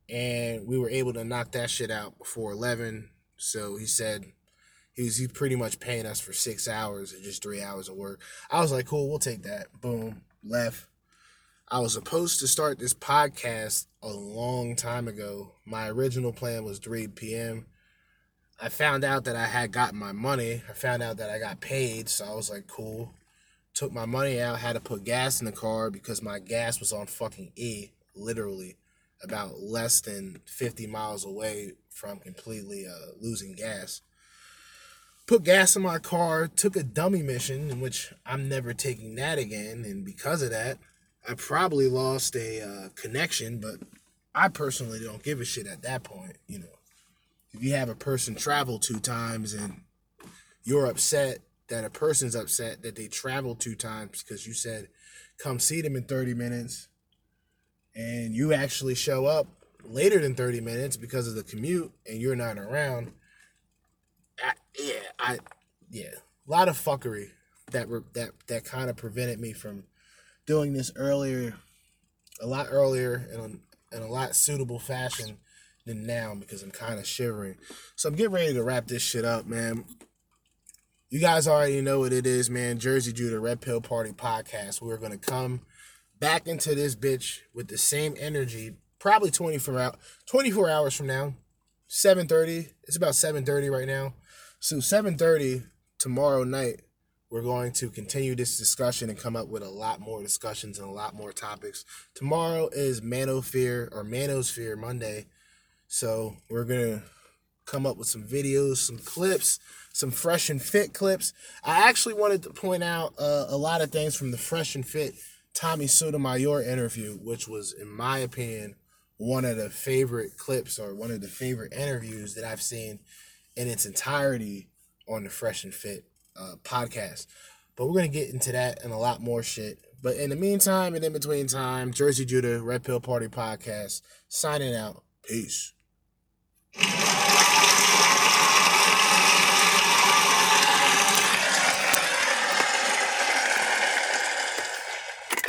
And we were able to knock that shit out before 11. So he said he was pretty much paying us for six hours or just three hours of work. I was like, cool, we'll take that. Boom, left. I was supposed to start this podcast a long time ago. My original plan was 3 p.m. I found out that I had gotten my money. I found out that I got paid, so I was like, cool. Took my money out, had to put gas in the car because my gas was on fucking E, literally about less than 50 miles away from completely uh, losing gas. Put gas in my car, took a dummy mission in which I'm never taking that again, and because of that, I probably lost a uh, connection, but I personally don't give a shit at that point, you know if you have a person travel two times and you're upset that a person's upset that they traveled two times because you said come see them in 30 minutes and you actually show up later than 30 minutes because of the commute and you're not around I, yeah i yeah a lot of fuckery that that that kind of prevented me from doing this earlier a lot earlier and in a lot suitable fashion than now because I'm kind of shivering. So I'm getting ready to wrap this shit up, man. You guys already know what it is, man. Jerzee Judah Red Pill Party podcast. We're gonna come back into this bitch with the same energy, probably 24 hours, 24 hours from now. 7:30. It's about 7:30 right now. So 7:30 tomorrow night, we're going to continue this discussion and come up with a lot more discussions and a lot more topics. Tomorrow is Manosphere or Manosphere Monday. So we're gonna come up with some videos, some clips, some fresh and fit clips. I actually wanted to point out uh, a lot of things from the fresh and fit Tommy Sotomayor interview, which was, in my opinion, one of the favorite clips or one of the favorite interviews that I've seen in its entirety on the Fresh and Fit uh, podcast. But we're gonna get into that and a lot more shit. But in the meantime and in between time, Jerzee Judah Red Pill Party podcast signing out. Peace you